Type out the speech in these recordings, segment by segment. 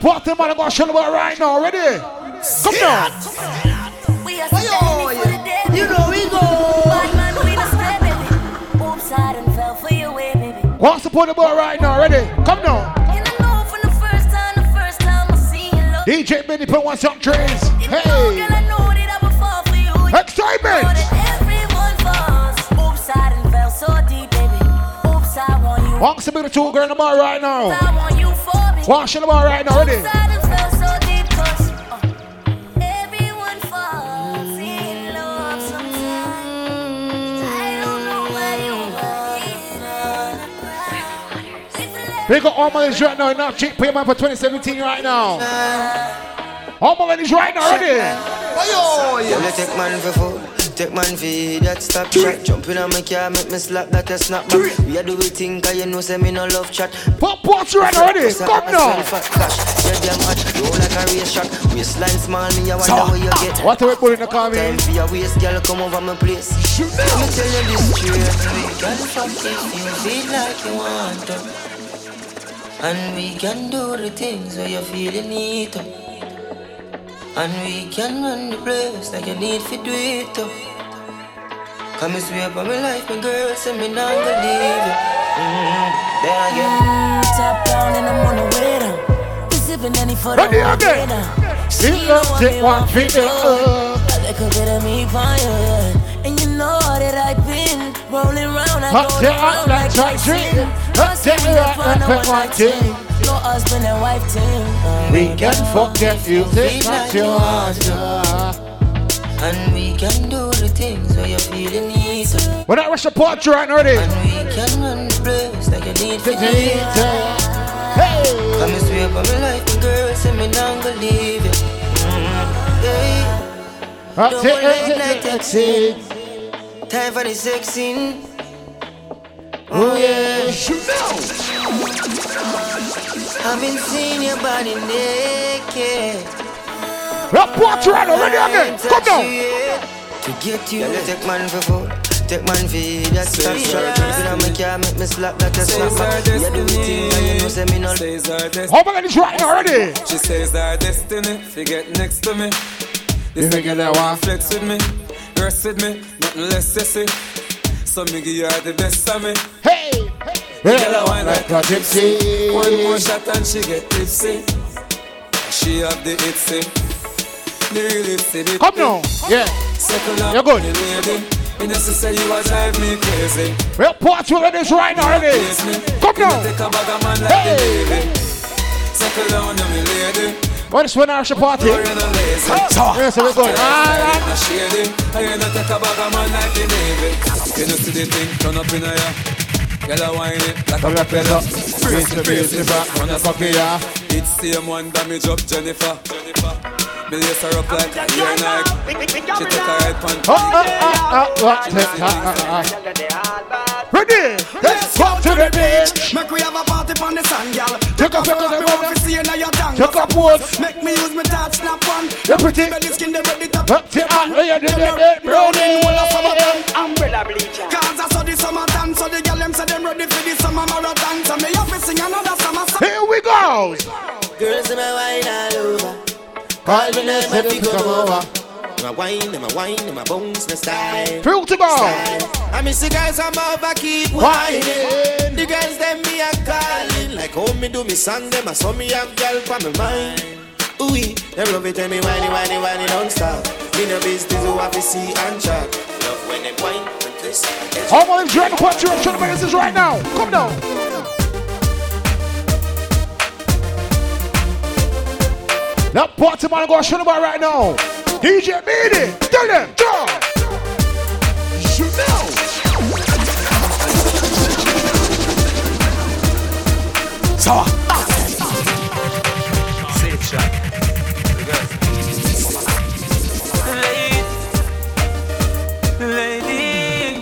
party man, I'm gonna show about right now. Ready? Come down. We are oh, yeah. You know we go. Bad man, we not stay. Oops, I done fell for your way, baby. Go support the boy right now. Ready? Come down. You know from the first time, the first time I see you look. DJ Benny put one some trees. Hey. know, girl, I know that I would fall for you. You Xsytment. know that everyone falls. Oops, I done fell so deep, baby. Oops, I want you. Walk some the two girl in the bar right now. Wash in the bar right now. Ready? Oops, I done fell so deep 'cause, uh, everyone falls in love sometimes. I don't know where you are. Big up all my ladies right now. Now cheap payment for 2017 right now. All my ladies right now. Ready? Oh, yeah. Let take man for food. Take man for that stop chat. Jumping on my car, make me slap that a snap back. We a do we think, cause you know, say me no love chat. Pop what's right now. Ready? Come now. Cash, you're damn hot. You like a race shot. Waistline small, me, I wonder So, where you get. what are we putting in the comment? Time for your waist, girl, come over my place. Let me tell you this straight. Girl, fuck if you feel like you want to. And we can do the things where you feel you need to. And we can run the place like you need to do it too. Come and swear by my life, my girl, say me not gonna leave you. Mm, there again. Mm, top down and I'm on the way down. We sipping any for the Ready one again. day down. See, She look, the one take me one want finger to up. go. I like a bit of me by your head. And you know that I've been rolling round. I go take around like like Jack Tyson. Dream. Hot Trust take me, out that's why like no Pet one White like Team. him. No husband and wife team. We can forget you. Think what you want. And we can do the things where you feel you need to. When I rush the porch right now. And we can run the place like you need do Hey. Come and swear by my life, girl, say me not gonna leave you. Mm, yeah. Hot Don't it, live like it, that it, it. Time for the sex scene. Oh yeah. I've been seeing your body naked. That porch right now. Ready again? Come down. To get you. Yeah, take man for food. Take man for that stop shot. Jumping on my car, make me slap that a snap back. Yeah, do it thing, and you know say me no. Says our destiny. How many ladies right now? Ready? She says our destiny. Forget next to me. This You think nigga that that one? want flex with me, rest with me, nothing less sissy. So me give you all the best of me. Girl, I wine Like a gypsy. One more shot and she get tipsy. She have the itsy. The itsy. Come now. Yeah. Circle up You're good. the lady. Me just to say you a drive me crazy. Well, porch with ladies right now. Me. Come You now. Take a bag of man like Hey. the baby. Circle down to me lady. What is when I the party? You're in a lazy. Yes, we're going. Ah, I ain't not take a bag of man like the Navy. You know see the thing turn up in a ya. Girl I wine it like Come a here, propeller. Pezzo. Brace Mr. it, brace it back, Beautiful. run a Fuck it, yeah. It's same one damage up Jennifer. Me lace her up like a ear Nike. She take a right pan. Oh, ah, ah, ah, what? Ah, ah, ah. Ready? Let's go to the beach. Make we have a party on the sun, gal. Take a Take photo, me want to see you now your tongue. Take a pose. Make me use my touch snap one. You're pretty. Belly skin the ready to Up to ah, yeah, yeah, yeah, yeah, Browning, well, a summer brownie. time. Umbrella bleacher. Cause I saw the summer dance, so the gal them say them ready for the summer marathon. So me have to sing another summer song. Here we go. Girls in my wine all over. Five minutes to the come over. My wine, and my wine, and my bones, my style. Through to go. I miss the guys I'm over keep Whining. The girls them me a calling like how me do me song them. I saw me have girl for my mind. Ooh, them love it when me whiny, whiny, whiny don't stop. Me no business who have to see and chat. Love when them whine and twist. and. All my drag punch you up to business right now. Come down. That party man go show them right now. DJ Beanie, tell them, draw. You know. So, Lady,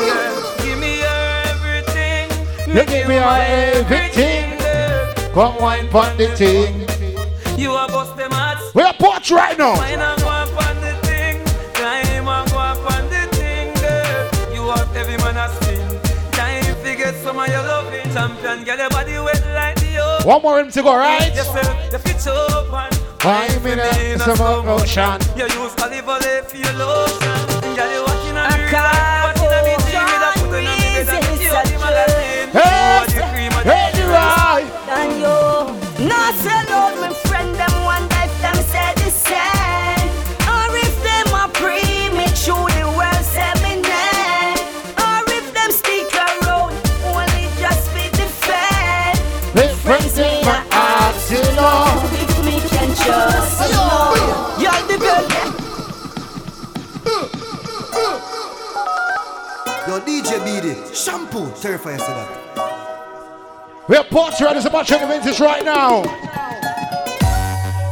girl, give me your everything. you give me your everything. Come wine pon the thing. You are bust them hearts. We are porch right now. Wine and go up on the thing. Climb and go up on the thing, girl. You have every man a spin. Time to get some of your loving. Champion, get your body wet like the One more in to go, right? Yes, sir. The fit open. Five minutes of motion. You use olive oil for your lotion. Girl, you walking on the can't river. Watching on the TV, that put on the bed and you on the magazine. Hey, You want the cream and hey, right. And you not sell BD, shampoo, terrify you say that. We're party ready so much of vintage right now.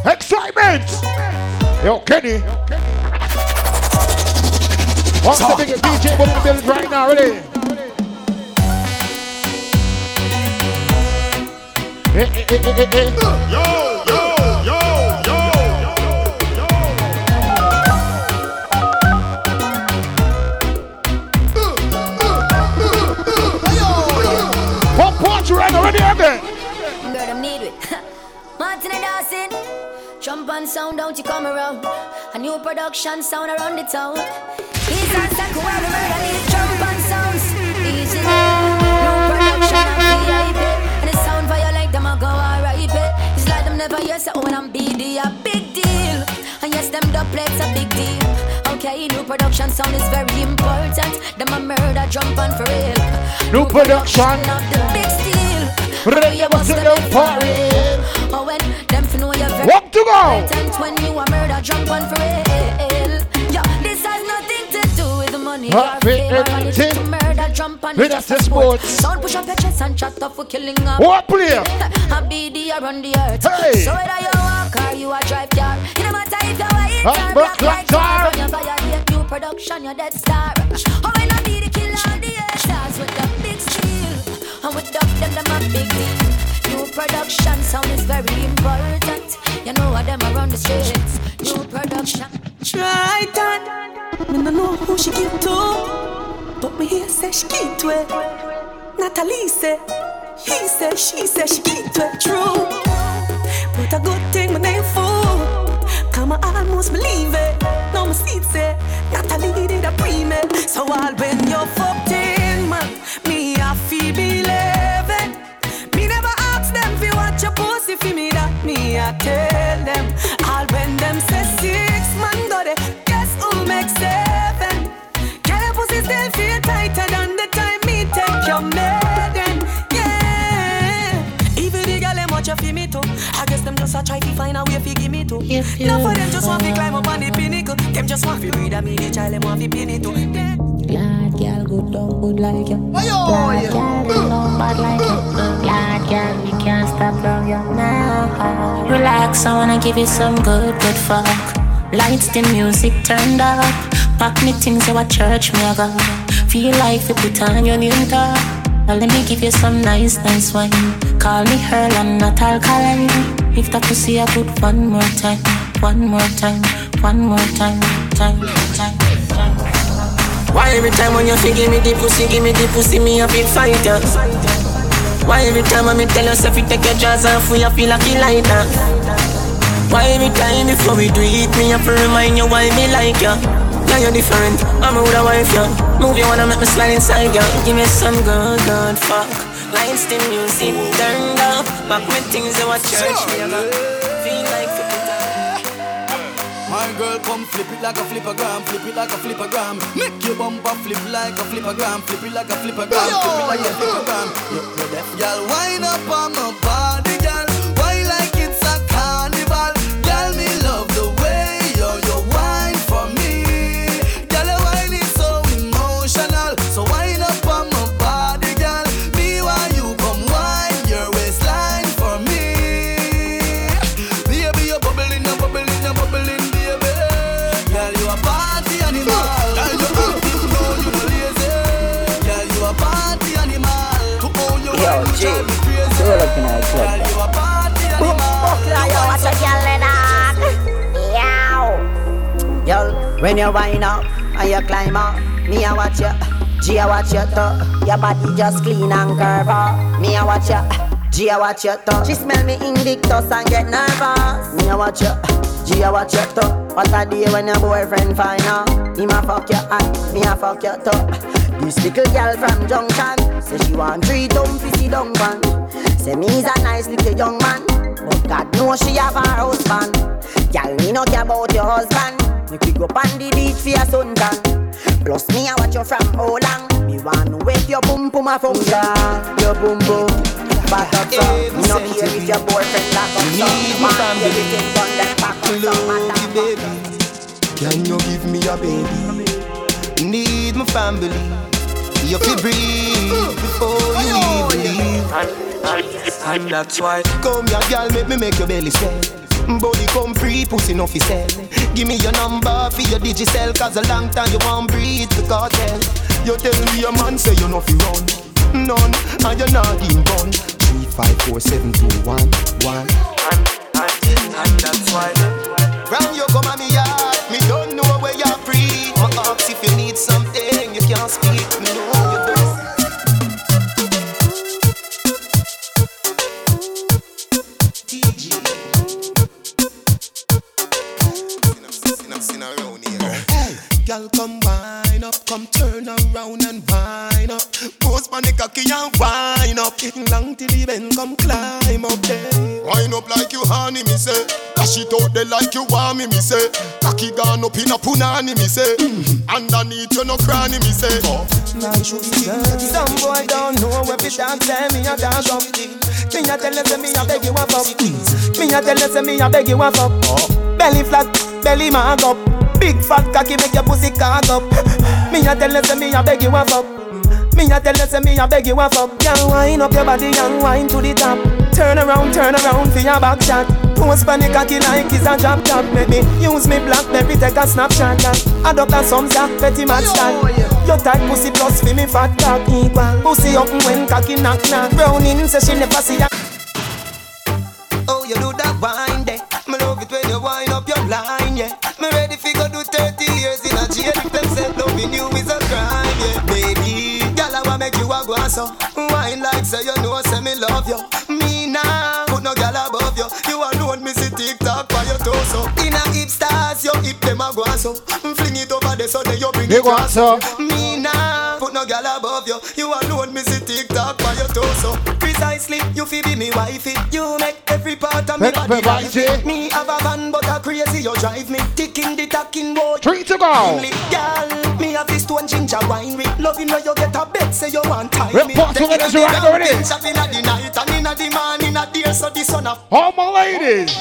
Xsytment! Yo, Kenny. What's the biggest DJ in the building right now? Ready? Eh, eh, eh, eh, eh, eh. Yo, ready again. Girl, them need it. Martin and Dawson. Jump and sound, don't you come around. A new production sound around the town. He's a second where the murder need jump and sounds. Easy. New production and VIP. And the sound violate them, I go alright. It's like them never hear so when I'm BD, a big deal. And yes, them doublets a big deal. Okay, new production sound is very important. Them a murder jump and for real. New production. of the big steal. Ready, you must for it. Oh, when them fi know you're very What to go? important when you a murder jump on for real. Money Not or with fame. or anything. anything. Murder jump on With just the sport. sports. Sound push up your chest and chat up for killing up. What player? I be the around the earth. Hey. So whether you walk or you a drive car, it no matter if you white or black like tar. tar. When you violate new production, you're dead star. Oh, be the killer of the earth, stars with the big steel. And with up them, them a big deal. New production sound is very important. You know what them around the streets. New production. Try that. Me no know who she give to. But me hear say she give to it. Natalie say He say, she say she give to it. True. But a good thing my name fool. Come I almost believe it. Now my seat say Natalie did a pre So I'll you're fucked I tell them I'll bend them just a try to find a way fi give me too Now for them just want fi climb up on the pinnacle Them just want fi breed a me the child them want fi pin it too Yeah. Glad girl good down good like you. Glad girl you know bad like you. Glad girl we can't stop love you now. Relax, I wanna give you some good good fuck. Lights the music turned up. Pack me things you at church me I go. Feel like you put on your new top. Now let me give you some nice nice wine. Call me her and not alkaline. If that pussy I put one more time, one more time, one more time, time, time, time. Why every time when you feel give me the pussy, give me the pussy, me a feel fight ya? Why every time when me tell yourself you take your jaws off, you feel like like that? Why every time before we do it, me to remind you why me like ya? Yeah, you're different, I'm with a wife, yeah. Move you wanna make me slide inside, yeah. Give me some good, good fuck. Lights, the music turned up. Back me things you at church, me Feel like you put on My girl, come flip it like a flippergram, flip it like a flippergram. Make your bumper flip like a flippergram, flip it like a flippergram, flip it like a flippergram. You, you deaf, girl, wind up on my body, when you wind up and you climb up, me a watch you. G a watch you too. Your body just clean and curve up. Me a watch you. G, I watch your tongue. She smell me Invictus and get nervous. Me, I watch your. G, I watch your tongue. What a day when your boyfriend find out. Him a fuck your hand, me a fuck your toe. This little girl from Junction say she want three dumb fizzy dung pan. Say me's a nice little young man, but God knows she have a husband. Girl, me no care about your husband. Make we go on the beach for your suntan. Plus me I watch you from how long. Me want to wake your boom boom a function. Your boom boom. Back up so Me no care if your boyfriend lock up so Want everything done then back up so baby Can you give me a baby? Need my family You feel breathe before you leave And that's why Come here girl make me make your belly swell Body come free, pussy no fi sell. Give me your number for your digicel Cause a long time you won't breathe the cartel. You tell me your man say you no fi run. None, and you're not in bun Three, five, four, seven, two, one, one. And, and, and that's why. Round you come at me yard Girl, come wine up, come turn around and wine up. Post on the cocky and wine up. Getting long till the bend, come climb up there. Wine up like you honey, me say. Dash it out there like you want me, me say. Cocky gone up in a punani, me say. Mm-hmm. Underneath you no cranny, me say. Oh. Some boy don't know where fi dance, say me a dance up. Me a tell you say me a beg you a fuck. Me a tell you say me a beg you a fuck. Belly flat, belly mag up. Big fat cocky make your pussy cock up. Me a tell you say me a beg you a fuck. Me a tell you say me a beg you a fuck. Girl, wind up your body and wind to the top. Turn around, turn around for your back shot. Post panic cocky like it's a drop top. Make me use me blackberry take a snapshot. Adopt a some sack petty match that. Your tight pussy plus for me fat cock equal. Pussy up when cocky knock knock. Browning say she never see ya. Oh, you do that wine so. Wine like say you know say me love you. Me nah put no girl above you. You alone me see TikTok by your torso. In a hip stars, your hip them a go so. Fling it over there so then you bring They it go so. Me nah put no girl above you. You alone me see TikTok by your torso. Precisely, you fi be me wifey. You make every part of me body lively. Me have a van, but a crazy you drive me. Ticking the talking boat. Three to go. Girl, me have this one ginger wine with Loving when you get a bed, say you want time me. Report to Then Venezuela, you get go ready. a Shop the night and inna the morning, a day, so the sun a All my ladies.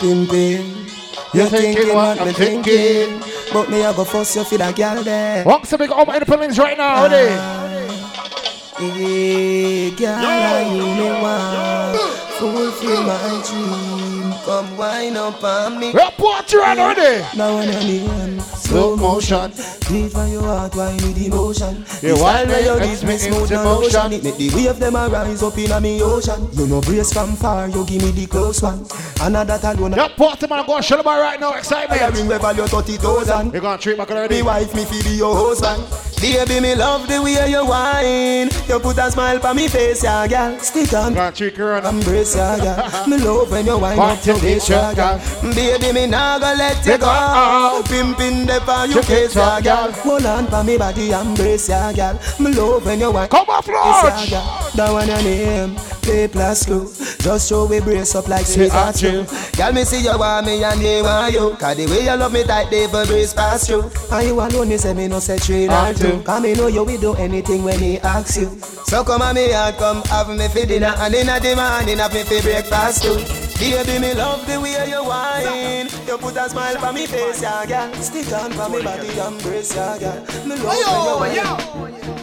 pimpin'. You're thinking what I'm thinking. But me a go fuss you for that girl there. Walk some big all my independence right now, ah. ready? Hey, girl, you me want fulfill my dream. Come wine up on me. Report to right ready? Now you name Slow motion. Beat for your heart, why need emotion? Yeah, The why where you give me me smooth and motion. It make the wave them a rise up in a me ocean. You know brace from far, you give me the close one. Another that alone. Yep, party man, go show them right now, I Xsytment. ring we value thirty thousand. You're gonna treat back already. Me wife, me be your husband. Baby, me love the way you whine. You put a smile on me face, yeah, girl. Stick on. Embrace ya, girl. Me love when you Want up your face, ya, girl. Baby, me nah go let you go out. Pimpin' the for you case, ya, girl. Hold on for me body, embrace ya, girl. Me love when you wind Come off, Lodge. That one your name, play plus crew. Just show we brace up like Caesar I true. Girl, me see you want me and they want you. Cause the way you love me tight, they for brace past you. And you alone, me say me no say I or do. two. Cause me know you will do anything when he asks you. So come on me and come have me for dinner and in the morning have me for breakfast too. Baby, me love the way you whine. You put a smile on me face, yeah, girl. Stick on for me body, embrace, yeah, girl. Me love when you whine.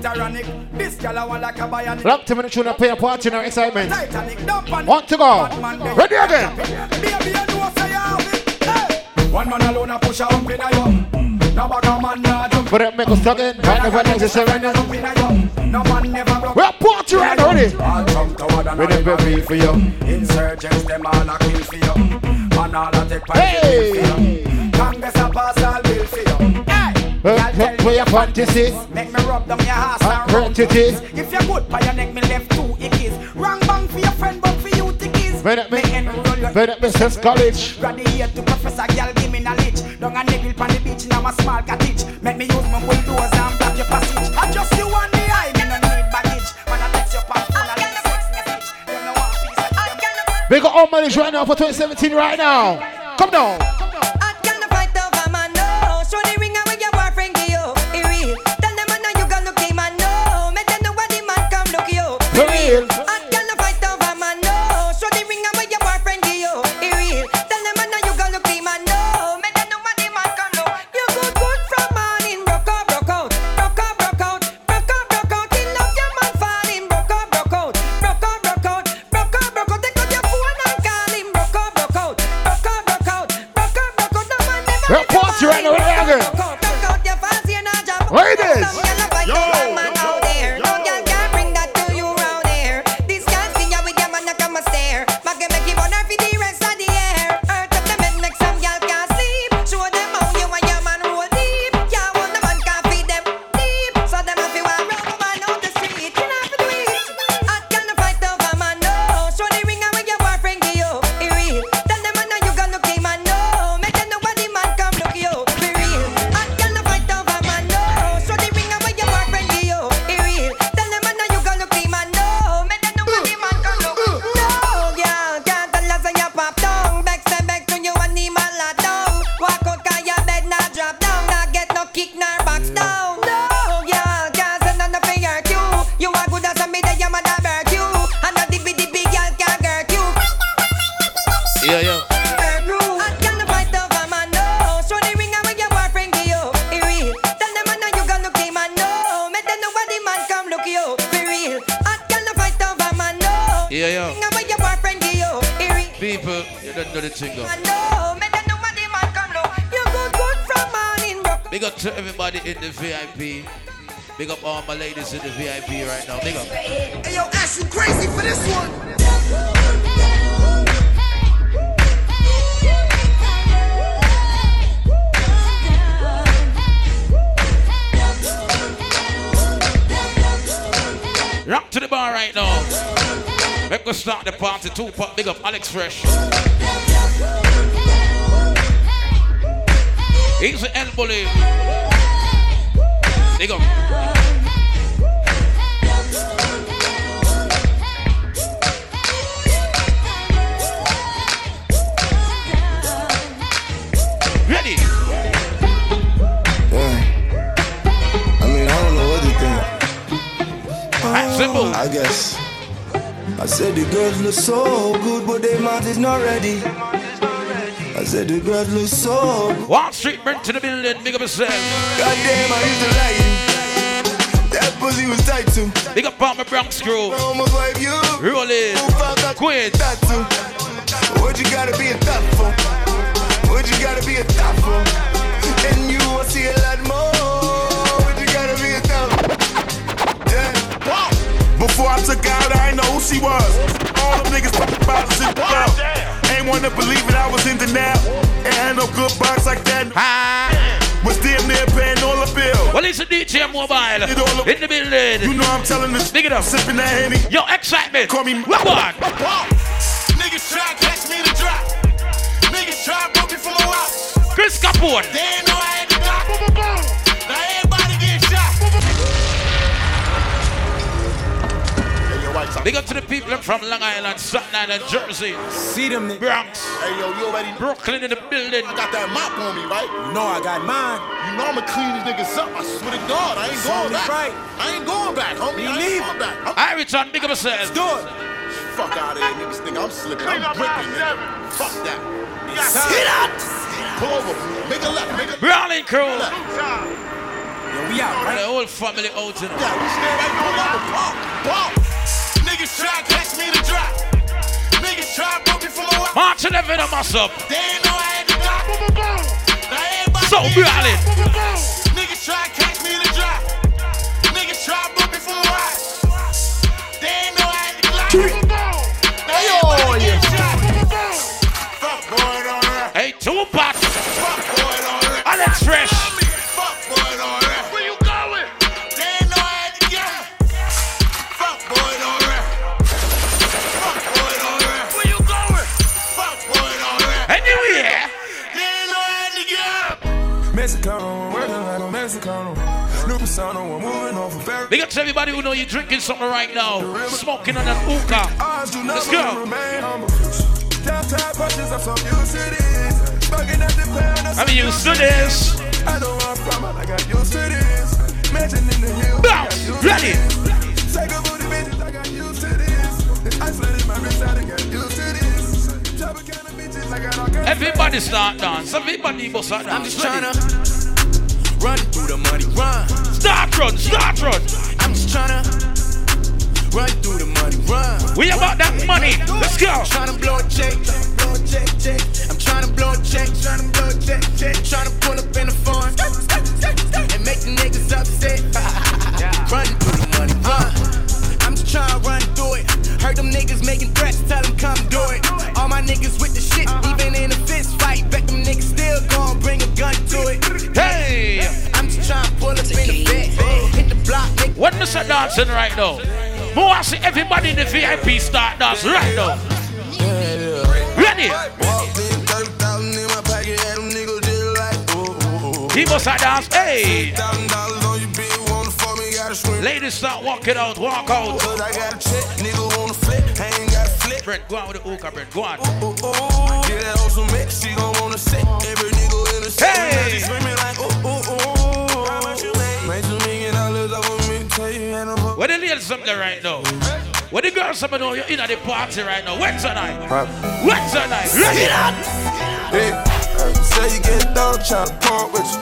This ironic. This girl I want like a bionic. Lock to minute tune and play a party now, Xsytment. Titanic, dump Want to go? Ready again? Baby, you know say you have it. Hey. One man alone a push a hump in a you. No bag man nah jump But it make us again. Right never in a you. No man never broke. We're party right now, ready? All jump toward for for you. Insurgents them all a kill for you. Man all a take part Hey. for you. Congress a pass all bill for you. Hey. Girl, tell me your fantasy. Make me rub down your ass and round your titties. If you're good, by your neck, me left two ickies. Wrong bang for your friend, but for you tickies. When it me, enroll you. when it me says college. Graduate to professor, girl, give me knowledge. Down a niggle on the beach, now a small cottage. Make me use my bulldozer and block your passage. I just you and the eye, me no need baggage. Man, I text your pants, phone, I leave sex message. You know one piece, I get Big up all manage right now for 2017 right now. Come down. People, you don't know the thing though. I know. Make them know what the man come look. You good good from morning, bro. Big up to everybody in the VIP. Big up all my ladies in the VIP right now. Big up. Hey yo, Ash, you crazy for this one? Rock to the bar right now. Let's go start the party. Two pop. Big up Alex Fresh. He's the elbow lead. Big up. Ready? I mean, I don't know what to think. I guess. I said the girls look so good, but their mouth is not ready. I said the girls look so good. Wall Street burnt to the building. Big up yourself. Goddamn, I used to like you. That pussy was tight too. Big up on my Bronx crew. I'ma vibe you. Rolling. Quit. That too. What you gotta be a thot for? What you gotta be a thot for? And you will see a lot more. Before I took out, I ain't know who she was. All them niggas fucking bottles in the club. Ain't wanna believe it, I was in denial. Ain't had no good box like that. Was damn near paying all the bill. Well, it's a DJ Mobile in the building. You know I'm telling this. Big it up. Sipping that Henny. Yo, Xsytment. Call me. What one? Niggas try to catch me in the drop. Niggas try to put me from a rock. Chris Capone. They ain't know I had the drop. Now everybody Big up to the people from Long Island, Staten Island, Jersey. See them Bronx. Hey yo, you already Brooklyn in the building. I got that mop on me, right? You know I got mine. You know I'ma clean these niggas up. I swear to God, I ain't It's going back. right. I ain't going back, homie. Me I ain't neither. going back. I'm I return, big up yourself. Do it. fuck out of here, niggas think I'm slipping. I'm bricking, nigga. Fuck that. Time. Hit out. Pull over. Make a left. Make a Brawling crew. Yo, we out, The whole family out in Yeah, we stand right pull over. Pump. Pump. Niggas try to catch me in the drop. Niggas try to put me from a rock. March 11 on us up. They ain't know I had the drop. Now everybody So get brawling. shot. Niggas try to catch me in the drop. Niggas try to put me from a rock. They ain't know I had the Glock. Now everybody get shot. Fuck boy, don't rap. Hey, Tupac. Fuck boy, don't rap. Alex Fresh. Fuck sound of one moving off of very. Big up to everybody who know you're drinking something right now. Smoking on that hookah. Let's go. Downtown punches, I'm so used to this. Bugging at the pound, I'm used to this. I know I'm from, I got used to this. Mansion in the hills, I got Bounce, ready. Take a booty bitches, I got used to this. Isolated my wrist, I done got used to this. Drop kind of bitches, I got all kinds Everybody start dance. Everybody must start dance. I'm just Ready? tryna run through the money, run. Start run, start run. I'm just tryna run through the money, run. We about that money. Let's go. Tryna blow a check, blow a check, check. I'm tryna blow a check, tryna blow a check, check. Tryna pull up in the phone and make the niggas upset. run through the money, run. I'm just tryna run through it. Heard them niggas making threats, tell them come do it. All my niggas with the shit, even in a fist fight. Bet them niggas still gon' bring a gun to it. Hey! I'm just tryna pull up in the bed, hit the block. What Mr. Dancing right now? Who I see everybody in the VIP start dance right now. Ready? He must have dance. Hey! Ladies start walking out, walk out. Brent, go on with the hookah, Brent. Go on. Hey! Where the ladies up there right now? Where the girls up there know you're in at the party right now? When's the night? When's the night? Ready? Hey, say you get down, tryna part with you.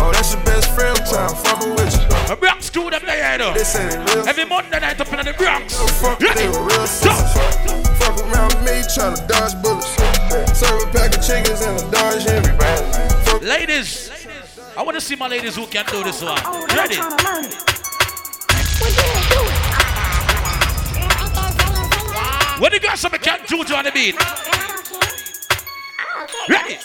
Oh, that's your best friend, tryna fuck with you. A Bronx crew them there, you know. They say they real. Every Monday night up in the Bronx. Fuck, Ready? they were real Go. sisters. Fuck around with me, tryna dodge bullets. Serve a pack of chickens and a Dodge Henry. Fuck Ladies, I want to see my ladies who can do this one. Oh, Ready? What you wanna do? When the girls some can juju on the beat. Ready?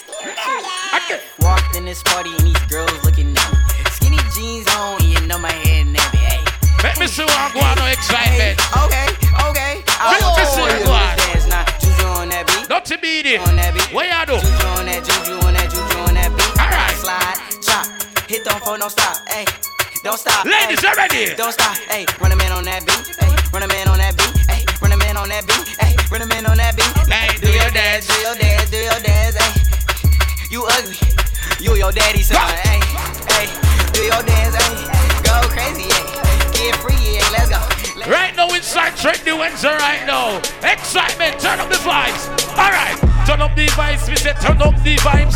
Okay. Walked in this party and these girls looking at me. Skinny jeans on, and you know my head nappy. Hey. Let me see what go on, no excitement. Okay, okay. Let me see what go on. Dance now. Juju on. Not to. On that beat. What you do? Juju on that, juju on that, juju on that beat. Alright. Slide, chop, hit don't phone, don't stop. Hey, don't stop. Ladies, hey. you ready? Don't stop. Hey, run a man on that beat. Hey, run a man on that beat. Hey, run a man on that beat. Hey, run a man on that beat. Hey, do your dance. Do your dance, do your dance. Hey, you ugly. You your daddy's son. Hey, hey, do your dance. Hey, go crazy. Hey, get free. Hey, let's go. Let's Right now inside Trendy Wednesday right now. Xsytment, turn up the vibes. Alright, turn up the vibes, we said turn up the vibes.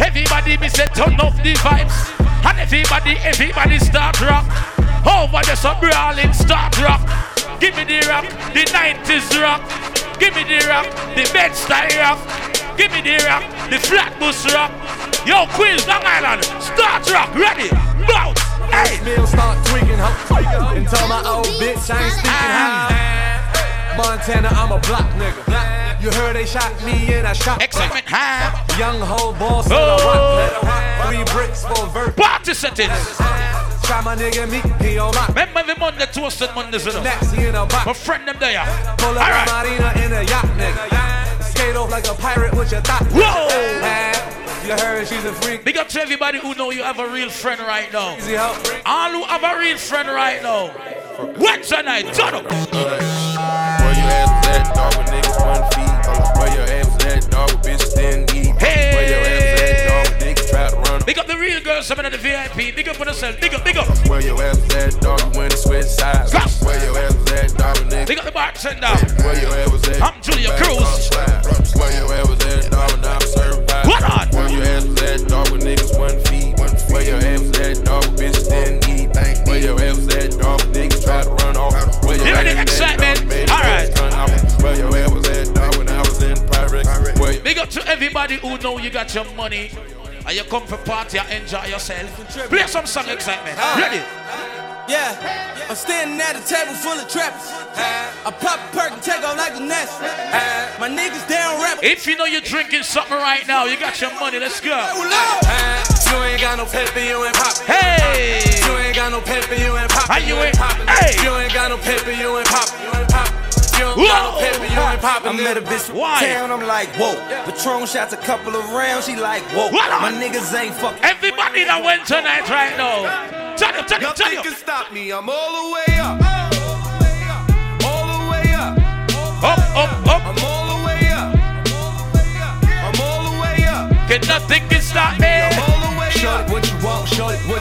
Everybody me said turn up the vibes. And everybody, everybody start rock. Over the some brawling start rock. Give me the rock, the 90s rock. Give me the rock, the bed style rock. Give me the rock, the flatbush rock. Yo, Queens, Long Island, start rock, ready, bounce, hey. Mill start tweaking, huh? And tell my old bitch I ain't speaking high. Montana, I'm a block nigga. You heard they shot me and I shot Excitement high. Young hoe boss and a Oh. rock. Three bricks for a vert. Party settings. Try my nigga me, he on lock. Remember every Monday, toasted Mondays, you know. Next, he in a box. My friend them there. Pull up Alright. marina in a yacht, nigga. Skate off like a pirate with your thought. Whoa! Man. You heard she's a freak. Big up to everybody who know you have a real friend right now. Easy help. All who have a real friend right now. What's tonight? Turn up. Where your ass was at, dog, with niggas one feet. Where your ass was at, dog, with bitches didn't Big up the real girls, some of the VIP. Big up for yourself. Big up, big up. Where your ass at, dog, you went and switched sides. Where your ass at, dog, niggas. Big up the bartender. Where your ass was at. I'm Julia Cruz. Where your ass was at, dog, when I'm serving vibes. What on? Where your ass was at, dog, with niggas one feet. Where your ass was at, dog, with bitches didn't eat. Where your ass was at, dog, niggas try to run off. Where your ass was at, Xsytment. All right. it run off. Where your ass was at, dog, when I was in Pyrex. Big up to everybody who know you got your money. And you come for party and enjoy yourself. Play some song Xsytment. Ready? Yeah, I'm standing at a table full of trappers. I pop a perk and take off like a nest. My niggas down rap. If you know you're drinking something right now, you got your money. Let's go. You ain't got no paper, you ain't poppin'. Hey! You ain't got no paper, you ain't poppin'. How you ain't- poppin'. Hey! You ain't got no paper, you ain't poppin'. You ain't poppin'. You got no paper, you ain't poppin'. I met a bitch from Why? town, I'm like, whoa. Patron shots a couple of rounds, she like, whoa. What on? Niggas ain't fucking. Everybody that went tonight right now. Tell him, tell him, tell Nothing him. can stop me. I'm all the way up. All the way up. Up, up, up. I'm all the way up. All the way up. I'm all the way up. Can nothing can stop me. I'm all the way Shorty, what you want?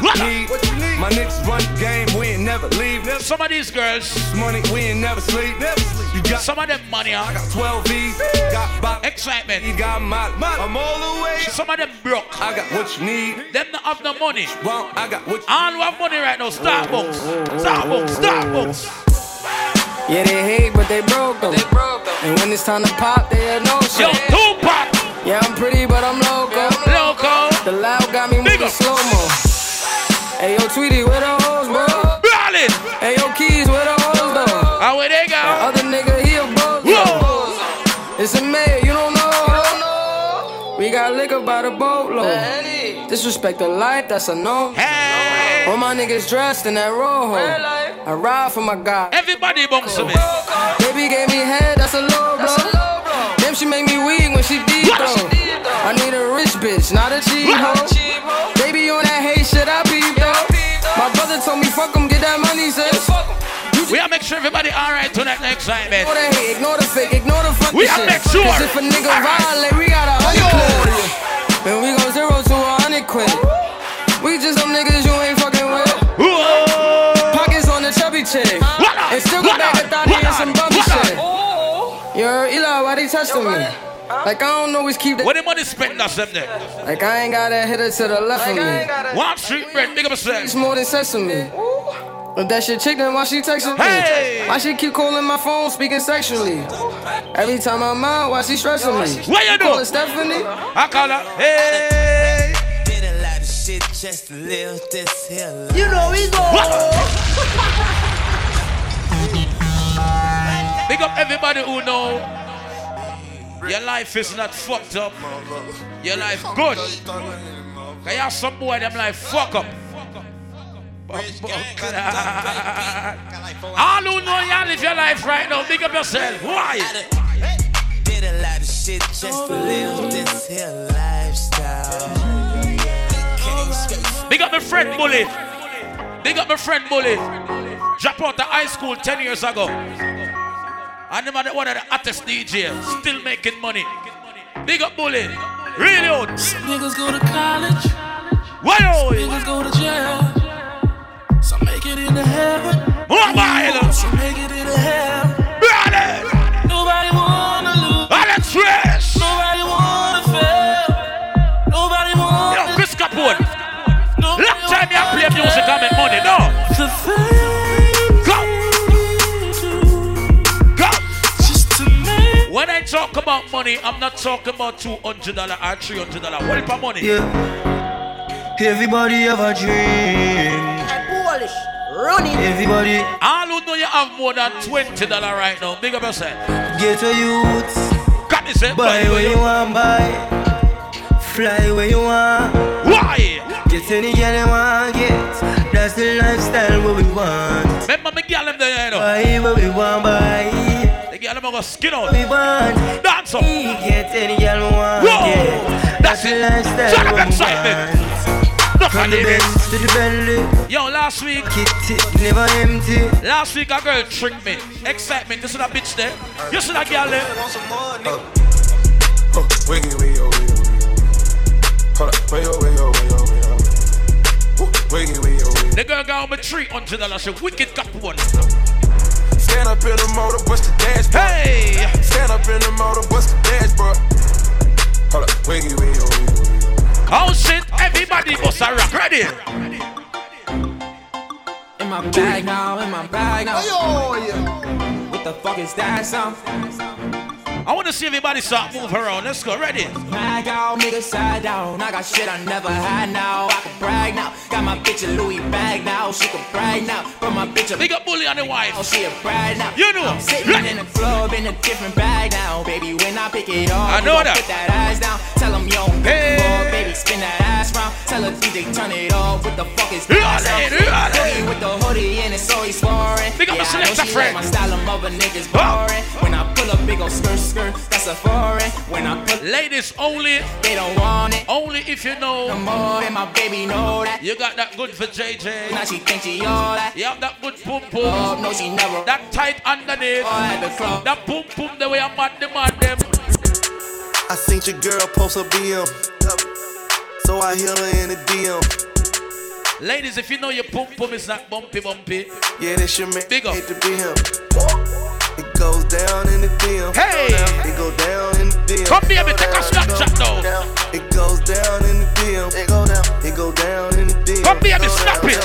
What you need? What you need? My niggas run game. We ain't never leave. Never Some of these girls, money. We ain't never sleep. Never sleep. You got some of them money, I got 12 V's. Got box. Excitement. You got my. I'm all the way up. Some of them broke. I got what you need. Them not have no money. Want, I got what you All who have money right now, Starbucks. Starbucks, Starbucks. Yeah, they hate, but they broke them. They broke them. And when it's time to pop, they had no Yo, shit. Tupac. Yeah, I'm pretty, but I'm loco. Loco. The loud got me Big moving slow mo. Hey, yo, Tweety, where the hoes, bro? Ballin'. Hey, yo, Keys, where the hoes, though? How where they go? Other nigga, he a bozo. It's a mayor, you don't know. We got liquor by the boatload. Disrespect the life, that's a no. Hey. All my niggas dressed in that rojo. I ride for my guy. Everybody bounce to me. Baby gave me head, that's a low blow. Damn, she make me weak when she deep though. I need a rich bitch, not a cheap hoe. Baby on that hate shit, I peep though. My brother told me fuck 'em, get that money, sis. We gotta make sure everybody alright tonight, the excitement. Ignore the hate, ignore the fake, ignore the fucking We shit. gotta make sure. Cause if a nigga violate, we got a hundred quid. Then we go zero to a hundred quid. We just some niggas you ain't fucking with. Pockets on the chubby chick. And still go back to thought and some bummy shit. Yo, Eli, why they testing me? Like I don't always keep that. What the money spent us them there? Like I ain't got a hitter to the left of me. Wall Street bread, big up a It's set. more than sesame. If that shit chick, then why she texting me? Hey! Why she keep calling my phone, speaking sexually? Every time I'm out, why she stressing me? What you doing, Calling Stephanie? I call her. Hey. Did a lot of shit just to live this here. You know we go. Big up everybody who know your life is not fucked up. Your life good. Cause you have some boy them life fuck up. All who know y'all live your life right now, big up yourself. Why? Did a lot of shit just to live this here lifestyle. Big up my friend Bully. Big up my friend Bully. Drop out of high school 10 years ago. And the one of the hottest DJs. Still making money. Big up Bully. Really out. Niggas go to college. Why oh? Niggas go to jail. Some make it into heaven. Mobile. Some make it into hell. Brother. Nobody wanna lose. Alex Fresh. Nobody wanna fail. Nobody wanna. Yo, Chris Capone. Long time you play music and make money, no? Talk about money, I'm not talking about $200 or $300. What for money? Yeah. Everybody have a dream. Polish. Running. Everybody All who know you have more than $20 right now, big up yourself. get a youth. Got me eh? say, Buy where you want, buy. Fly where you want. Why? Get any girl you want, get. That's the lifestyle what we want. Remember me girl them there, you know. Buy what we want, buy. The girl them go skin out. What we want. Dance up. Get any girl we want, Whoa. get. That's the it. lifestyle Shut up, what we excitement. want. Enough From of the this. Benz to the Bentley. Yo, last week, Kitty never empty. last week a girl tricked me. Xsytment, you see that bitch there? You see that girl there? Oh. oh, wiggy, wiggy, oh, wiggy, wiggy. Hold up, way, oh, way, oh, way, oh, way, oh. Ooh, Wiggy, wiggy, oh, wiggy. The girl got on my tree hundred dollars. She wicked cap one. Stand up in the motor, bust the dashboard. Hey, Stand up in the motor, bust the dashboard. Hold up, wiggy, wiggy, oh, wiggy, wiggy. oh shit! Everybody must a rock. Ready? In my bag now, in my bag now. Oh, yeah. What the fuck is that sound? I want to see everybody start move around. Let's go. Ready? Mag out, nigga side down. I got shit I never had now. I can brag now. Got my bitch a Louis bag now. She can brag now. But my bitch a Big up bully on the wife. Oh, she a bride now. You know. I'm sitting in the club in a different bag now. Baby, when I pick it up, I know that. Put that ass down. Tell him you don't Hey. hey. Baby, spin that ass round. Tell her DJ turn it off. What the fuck is Yeah, that yeah, yeah. With the hoodie and it's always foreign. Big up a selector friend. My style of mother niggas boring. When I pull up big ol' skirt skirt, that's a foreign. When I pull Ladies only. They don't want it. Only if you know. Come on, and my baby know that. You got that good for JJ. Now she think she all that. You have that good boom boom. Oh, no, she never. That tight underneath. Oh, at the club. That boom boom the way I'm mad demand them. I seen your girl post a BM. So I hit her in the DM. Ladies, if you know your pum pum is not bumpy bumpy. Yeah, this your man. Big up. Hate to be him. It goes down in the DM. Hey! It go down in the DM. Come here, me take a Snapchat now. It goes down in the DM. It go down. It go down in the DM. Come here, me snap it.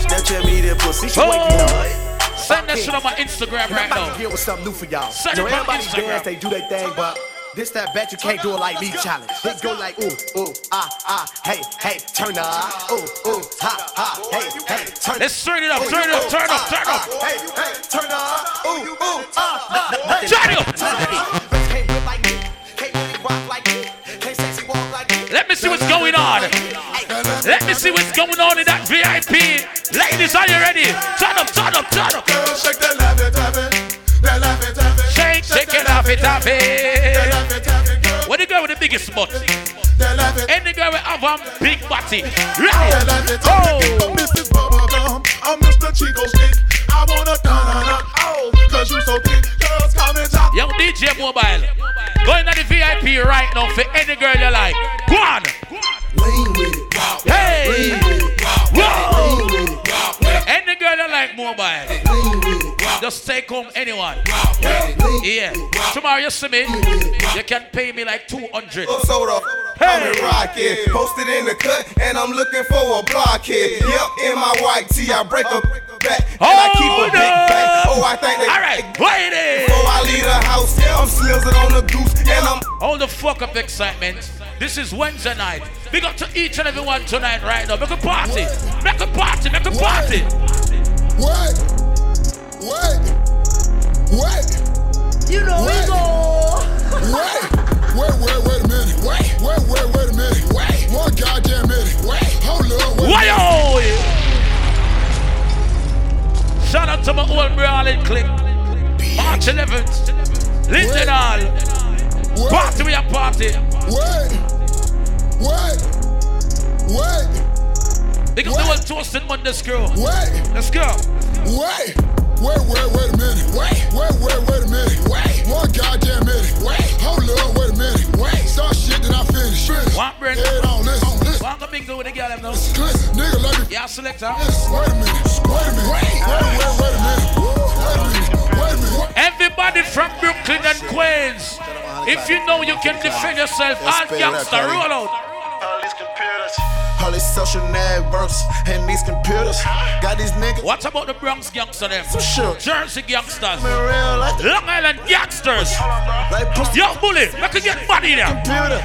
Snapchat me that pussy. She Oh. wake me up. Oh! Send that shit on my Instagram right I'm about now. to get with something new for y'all. Send it on everybody Instagram. dance, they do their thing, but this that bet you can't do it like me challenge. It go like ooh, ooh, ah, ah, hey, hey, turn up. Ooh, ooh, ha, ha, hey, hey, turn Let's turn it up, turn it up, turn up, turn up. Hey, hey, turn up. Ooh, ooh, ah, hey, Turn it up. Can't whip like me, can't really rock like me, can't sexy walk like me. Let me see what's going on. Let me see what's going on in that VIP. Ladies, are you ready? Turn up, turn up, turn up. Shake that love it, love it. That love it, love it. Shake, shake it off it, off it. What the girl with the biggest butt? Any girl with have a big body. Right. Oh. Mrs. Bubblegum, I'm Mr. Chico Stick. I wanna dun oh, cause you so thick. Girls come and talk. Young DJ Mobile. Go in the VIP right now for any girl you like. Go on. Hey. Whoa. Any girl you like mobile. Just take home anyone. Yeah. Tomorrow you see me. You can pay me like 200. Soda. I'm in rocket, posted in the cut, and I'm looking for a blockhead. Yep, in my white tee, I break a back, and I keep a big bag. Oh, I think they. Alright, wait it. Before I leave the house, I'm slizzing on the goose, and I'm. Hold the fuck up Xsytment. This is Wednesday night. Big up to each and every one tonight right now. Make a party. Make a party. Make a party. What? What? What? You know we go. Wait, wait, wait, wait a minute. Wait, wait, wait, wait a minute. Wait, one goddamn minute. Wait, hold up. Wait. Why oh, Shout out to my old brawling clique. March 11th. Linden Hall. Party we a party. Wait. Wait. Wait. Big up the whole toasting Monday crew. Wait. Let's go. Wait. Wait, wait, wait a minute. Wait, wait, wait, wait a minute. Wait, one goddamn minute. Wait, hold up, wait a minute. Wait, start shit, then I finish. finish. One Brent. Head on, listen, on, listen. Want to mingle with the girl them now? Listen, nigga, let me. Yeah, selector. Wait a minute. Wait a minute. Wait, wait, wait, wait a minute. Wait a minute. Wait a minute. Everybody from Brooklyn and Queens. If you know you can defend yourself, all gangster, roll out. All these social networks and these computers got these niggas. What about the Bronx gangster them? For sure. Jersey gangsters. real life. Long Island gangsters. Yo, bully, make you get money there. Computer.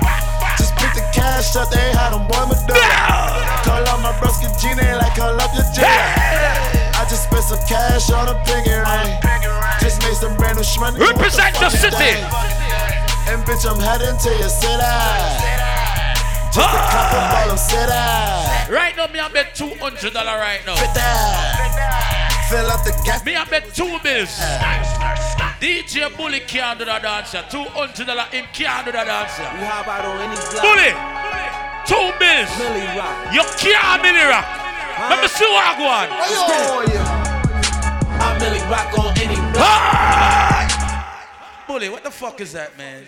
Just pick the cash up, they had them boy Madonna. Call up my broski Gina like call up your Gina. I just spent some cash on a pinky ring. Just made some brand new shmoney. Represent the city. And bitch, I'm heading to your city. Just a couple ball of city. Right now, me I bet two hundred dollar right now. Fill up the gas. Me I bet two bills. DJ Bully can't do the dancer. Two hundred dollar him can't do the dancer. You hop out on any block. Bully, two bills. Millie Rock. You can't Millie Rock. Let me see what I go on. Oh, yeah. I Millie Rock on any block. Bully, what the fuck is that, man?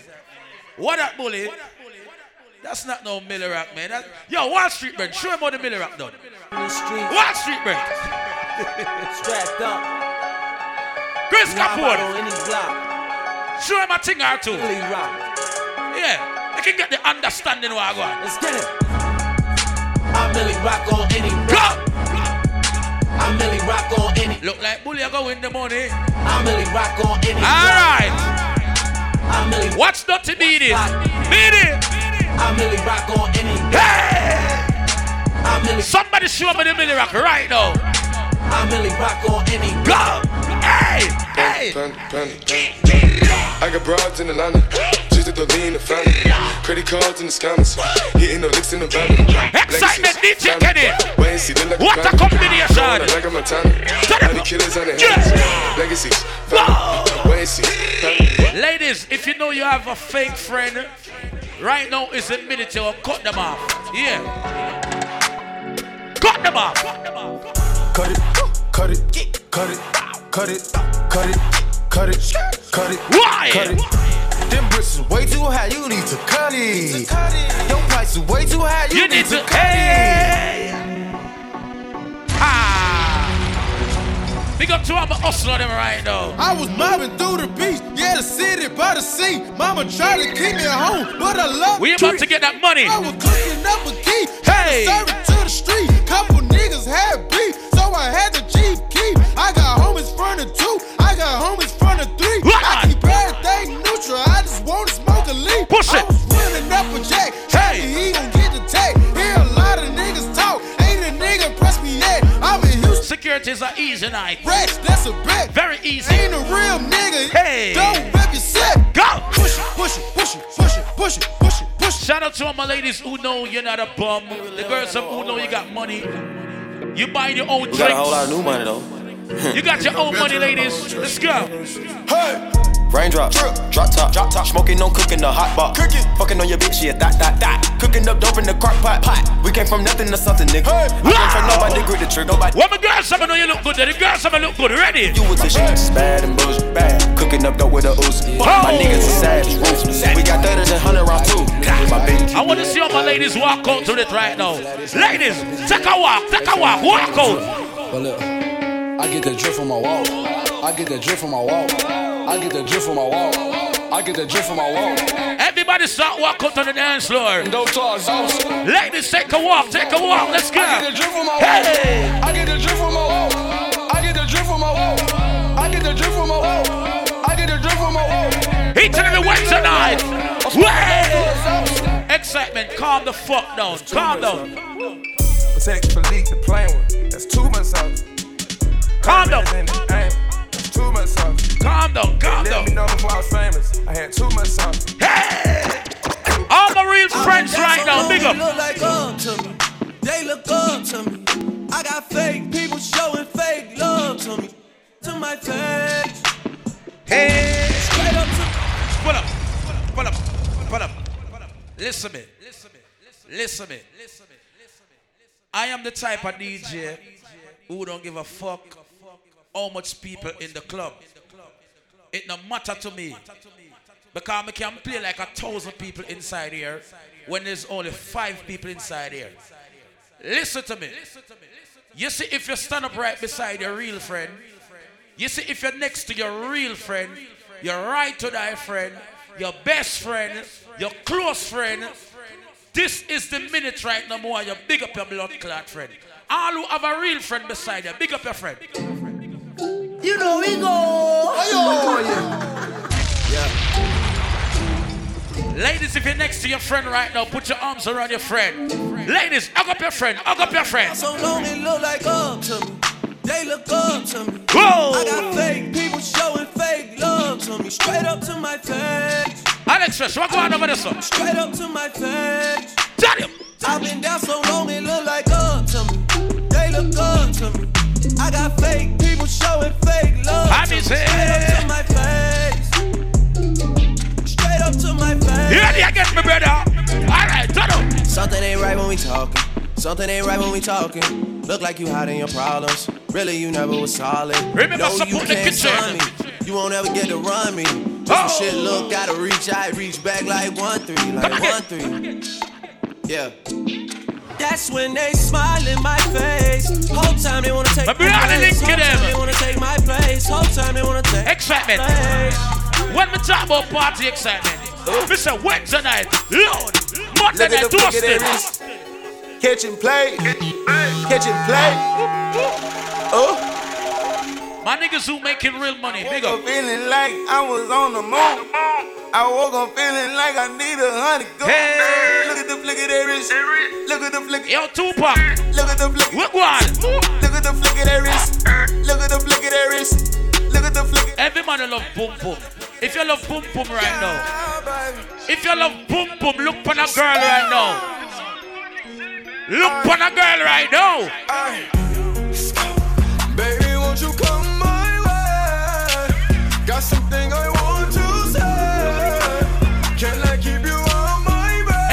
What that bully? That's not no Miller Rock, man. That, yo, Wall Street Brent, show him how the Millie Rock done. In. Wall Street Brent. Strapped up. Chris You hop out on Capone. block. Show him a thing or two. Yeah, I can get the understanding what I go. Let's get it. I'm Millie Rock on any Go! I'm Millie Rock on any. Look like Bully, I go win the money. I'm Millie Rock on any. All right. I Millie. Watch Dirty Beat it. Beat it. I Millie Rock on any. Hey! I Millie. Somebody show me the Millie Rock right now. I Millie Rock on any. Go! Hey! Hey! Panda, panda, panda. I got broads in Atlanta, just at the lean, the family. Credit cards in the scammers, hitting the licks in the van. Xsytment, DJ Kenny. Wait and see, look like What a combination. Like a Montana. Turn it killers on the hands. Legacies. Wait, see. Ladies, if you know you have a fake friend, right now is the minute to cut them off. Yeah. Cut them off. Cut it, cut it, cut it, cut it, cut it, cut it, cut it. Why? Cut it. Them bricks is way too high, you need to cut it. Your price is way too high, you, need, to- cut it. Big up to all my hustler them right now. I was mobbing through the beach, yeah, the city by the sea. Mama tried to keep me at home, but I love We about to get that money. I was cooking up a key, Hey. had to to the street. Couple niggas had beef, so I had to chief keep. I got homies from the two, I got homies from the three. I keep everything neutral, I just wanna smoke a leaf. Push I it. was running up a jack, hey, he gon' get the tag. Hear a lot of niggas talk, ain't a nigga press me yet. I'm. Securities are easy night. Rats, that's a bet. Very easy. Ain't a real nigga. Hey. Don't rep your set. Go. Push it, push it, push it, push it, push it, push it, push it. Shout out to all my ladies who know you're not a bum. The girls who know you got money. You buy your own drinks. We got a whole lot of new money though. You got your own money, ladies. Let's go. Hey! Raindrop, drop drop top, drop top, smoking, no cooking, the hot pot. Cooking, fucking on your bitch, yeah, that, that, that. Cooking up dope in the crock pot, pot. We came from nothing to something, nigga. I came from nobody, grip the trigger, nobody. What my girls some know you look good. The girls some look good. Ready? You was a shit, bad and bullshit, bad. Cooking up dope with a Uzi. Oh. My niggas are savage, ruthless. We got 30 and 100 rounds too. My bitch. I want to see all my ladies walk out to it right now. Ladies, take a walk, take a walk, walk out. But look, I get the drip from my wall. I get the drip from my wall. I get the drip from my wall. I get the drip from my wall. Everybody start walk out to the dance floor. Don't talk, sauce. Ladies, take a walk, take a walk. Let's go. I get the drip from my wall. Hey. I get the drip from my wall. I get the drip from my wall. I get the drip from my wall. I get the drip from my wall. He telling me wait tonight. Way. Xsytment, calm the fuck down. Calm down. Protect Philippe, the plain one. That's too much sauce. Calm down. That's too much sauce. Calm down, calm Let down. me know before I was famous. I had too much sauce. All my real friends right now, big up. Look like up to me. They look up to me. I got fake people showing fake love to me. To my face. Hey. Straight up to Pull up, pull up, pull up. Listen to me. Listen to me. Listen to me. I am the type of DJ who don't give a fuck how much people in the club. It no matter to me. Because I can play like a thousand people inside here when there's only five people inside here. Listen to me. You see, if you stand up right beside your real friend, you see, if you're next to your real friend, your right to die friend, your best friend, your close friend, this is the minute right now more you big up your blood clot friend. All who have a real friend beside you, big up your friend. You know we go. Ladies, if you're next to your friend right now, put your arms around your friend. Ladies, hug up your friend, hug up your friend. So long it look like up to me. They look up to me. Whoa. I got fake people showing fake love to me. Straight up to my face. Alex Fresh, what going on over this one? Straight up to my face. Tell him. I've been down so long it look like up to me. They look up to me. I got fake people showing fake love I to mean, me. say- Straight up to my face. Straight up to my face. You ready again, my brother? All right, turn up. Something ain't right when we talking. Something ain't right when we talking. Look like you hiding your problems. Really, you never was solid. Remember, no, you support the kitchen. me. You won't ever get to run me. Just Oh. shit, look, gotta reach out, reach back like one three, like one three. Yeah. That's when they smile in my face. Whole time they wanna take my we are the place. Whole time they wanna take my place. Whole time they wanna take Xsytment. my place. When we talk about party excitement, we say wet tonight, Lord, Monday Look at night the flick of toasted. that wrist. Catch and play. Catch and play. Oh. My niggas who making real money, big up. Feeling like I was on the moon. I woke up feeling like I need a hundred gold. Hey. Look at the flick of that wrist. Look at the flick. Yo, Tupac. Look at the flick. What one? Look at the flick of that wrist. Look at the flick of that wrist. Look at the flick. Every man love boom boom. If you love boom boom right now, if you love boom boom, look for a girl right now. Look for a girl right now.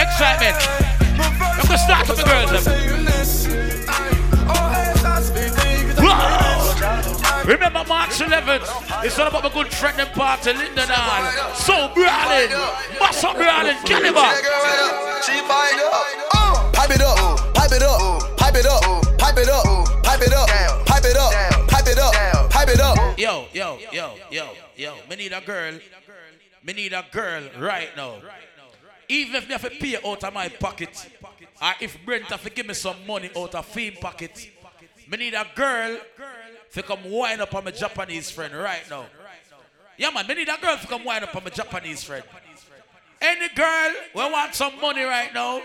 Xsytment. I'm gonna start up the girls. Remember March 11th, it's all about the good trending party, Linden Hall. So Brian, what's up brawling, caliber. Pipe it up, pipe it up, pipe it up, pipe it up, pipe it up, pipe it up, pipe it up, pipe it up. Yo, yo, yo yo. Me need a girl. Me need a girl right now. Even if me have to pay out of my pocket, or if Brent have to give me some money out of fame pocket, me need a girl to come wind up on my Japanese friend right now. Yeah, man, me need a girl to come wind up on my Japanese friend. Any girl we want some money right now,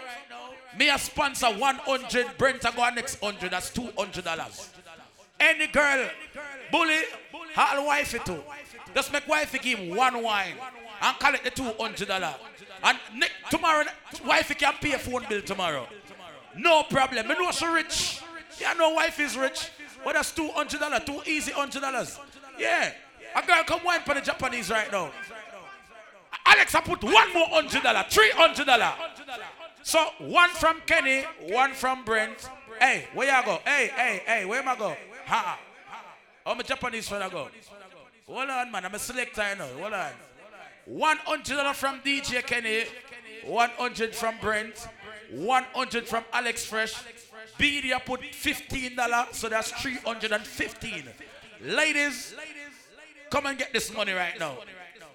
me a sponsor 100, Brent a go next 100, that's $200. Any girl, bully, all wifey too. Just make wifey give him one wine and collect the $200. And ne- tomorrow, wifey can pay a phone bill tomorrow. No problem. Me know she rich. Yeah, no wife is rich. But that's $200, two easy $100. Yeah. A girl come wine for the Japanese right now. Alex, I put one more hundred dollar, three hundred dollar. So one from Kenny, one from Brent. Hey, where you go? Hey, hey, hey, where am I go? Ha. How my Japanese I go? Hold on, man. I'm a selector you know. Hold on. One hundred dollar from DJ Kenny, one hundred from Brent, one hundred from Alex Fresh. BD I put fifteen dollar, so that's three hundred and fifteen. Ladies, come and get this money right now.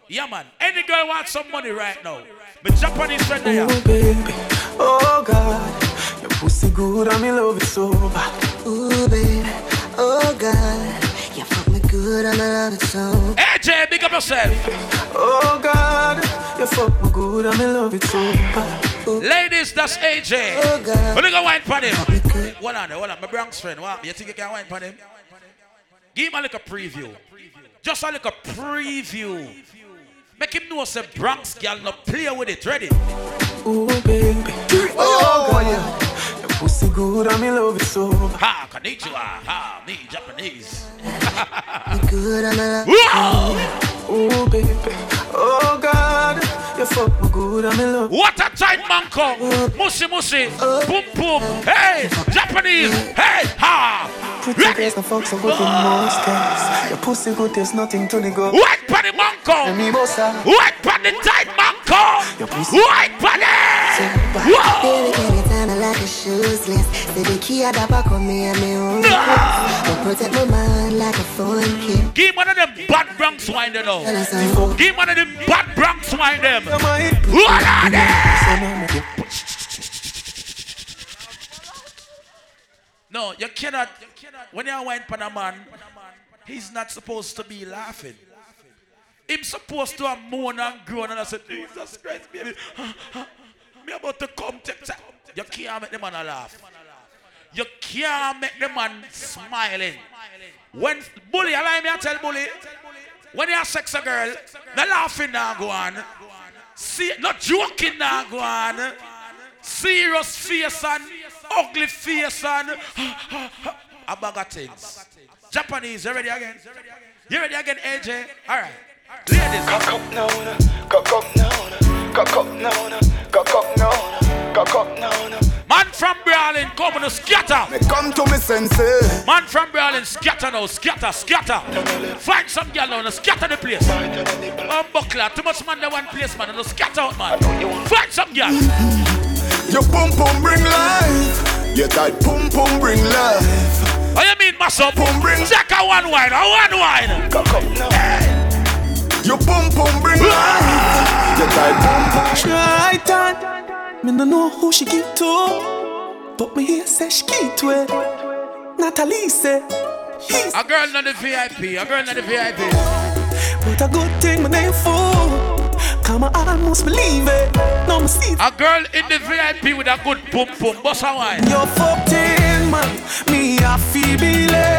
Yeah, man. Any girl wants some money right now. My Japanese friend there. Oh, baby. Oh, God. Your pussy good and me love it so bad. Ooh, baby. Oh, God. You fuck me good and I love it so. AJ, big up yourself. Oh, God. You fuck me good and me love it so. Ladies, that's AJ. Oh, God. Let me go wine for him. Hold on, hold on. My Bronx friend. What? You think you can wine for him? Give him a little preview. Just a little preview. Make him know say Bronx girl no play with it. Ready? Ooh, baby. Oh, oh God. Your pussy good and me love it so bad. Ha, konnichiwa. Ha, me Japanese. Me good and I love it so. Ooh, baby. Oh, God. You fuck me good and me love What a tight manko. Mushy mushy. Boom boom. Hey, Japanese. Hey, ha. Pretty face, no fuck so good in most cases. Your pussy good, there's nothing to the go. White bunny manko. And me bossa. White bunny tight manko. Your pussy. White bunny. Whoa. I like a shoeless. Say the key I dab on me and me own. Protect my mind like a phone kid. Give one of them bad Bronx wine there now. Give one of them bad Bronx wine them. What are they? No, you cannot. When you wine pan a man, he's not supposed to be laughing. Him supposed to have moan and groan and I said, Jesus Christ, baby. Me about to come time. You can't make the man laugh. You can't make the man smiling. When bully, allow me I tell bully, when you have sex a girl, the laughing now go on. See, not joking now go on. Serious face and ugly face and a bag of things. Japanese, you ready again? You ready again, AJ? All right. Ladies. Cock up now, cock up now, cock up now, cock up now, cock up now. Man from Brawling, come on, scatter. Me come to me senses. Man from Brawling, scatter now, scatter, scatter. Find some girl now, scatter the place. Um, buckler, too much man in one place, man, and scatter out, man. Find some girl. Your pum pum bring life. Your tight pum pum bring life. What you mean, muscle? Pum bring. Check a one wine, a one wine. Cock up now. Your pum pum bring life. Your tight pum pum. Try time. Me no know who she give to, but me hear say she give to it. Natalie say he's A girl not the VIP, a girl not the VIP. but a good thing my name for. Come I almost believe it. No me A girl in the VIP with a good pum pum, bossa wine. You're 14 man, me a feel believe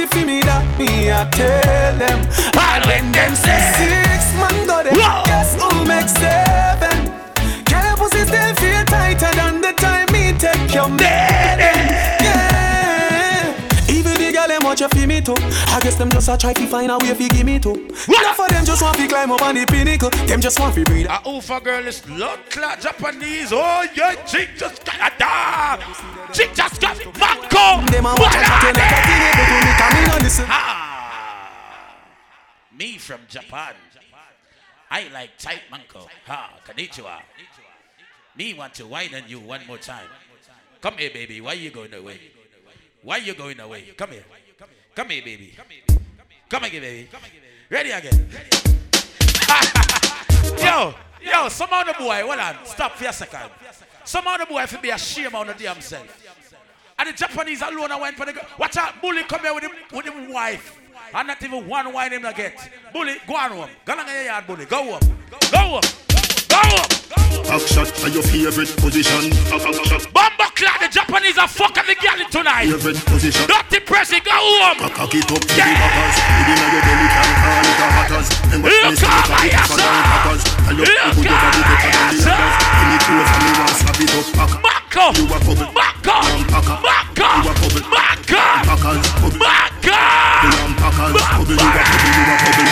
pussy for me that me a tell them. And when them say six man go there, guess who make seven? Your pussy still feel tighter than the time me take your maiden? Too. I guess them just a try to find a way fi give me too. Enough of them just want to climb up on the pinnacle. Them just want to breathe. A Ufa girl is blood clot Japanese. Oh yeah, chick just got a da. Chick just got Marco. Them a watch a chat like a teenager me come in and listen. Ah. Me from Japan. I like tight manko. Ha, konnichiwa. Me want to wine on you one more time. Come here, baby. Why you going away? Why you going away? Come here. Come here, baby. Come again, baby. Ready again. yo, yo, some of the boy, hold on, stop for a second. Some of the boy if be ashamed of the damn self. And the Japanese alone I went for the girl. Watch out, bully come here with him with him wife. And not even one wine him to get. Bully, go on home. Go on your yard, bully. Go home. Go home. Go home. Back shot are your favorite position. Bomba clad, the Japanese are fucking the girl tonight. Favorite position. Dirty pressing, go home. Cock it up to the backers. Within your belly can call it a hatters. And what Look me say at my it for down packers. And you Look put it at you better my than the others. Give me two and me want slap it up. Pack. Marco. You a bubble. Marco. Packer. Marco. You a bubble. Marco. Packers. Bubble. Marco. You a packers. Bubble. You a bubble. You a bubble.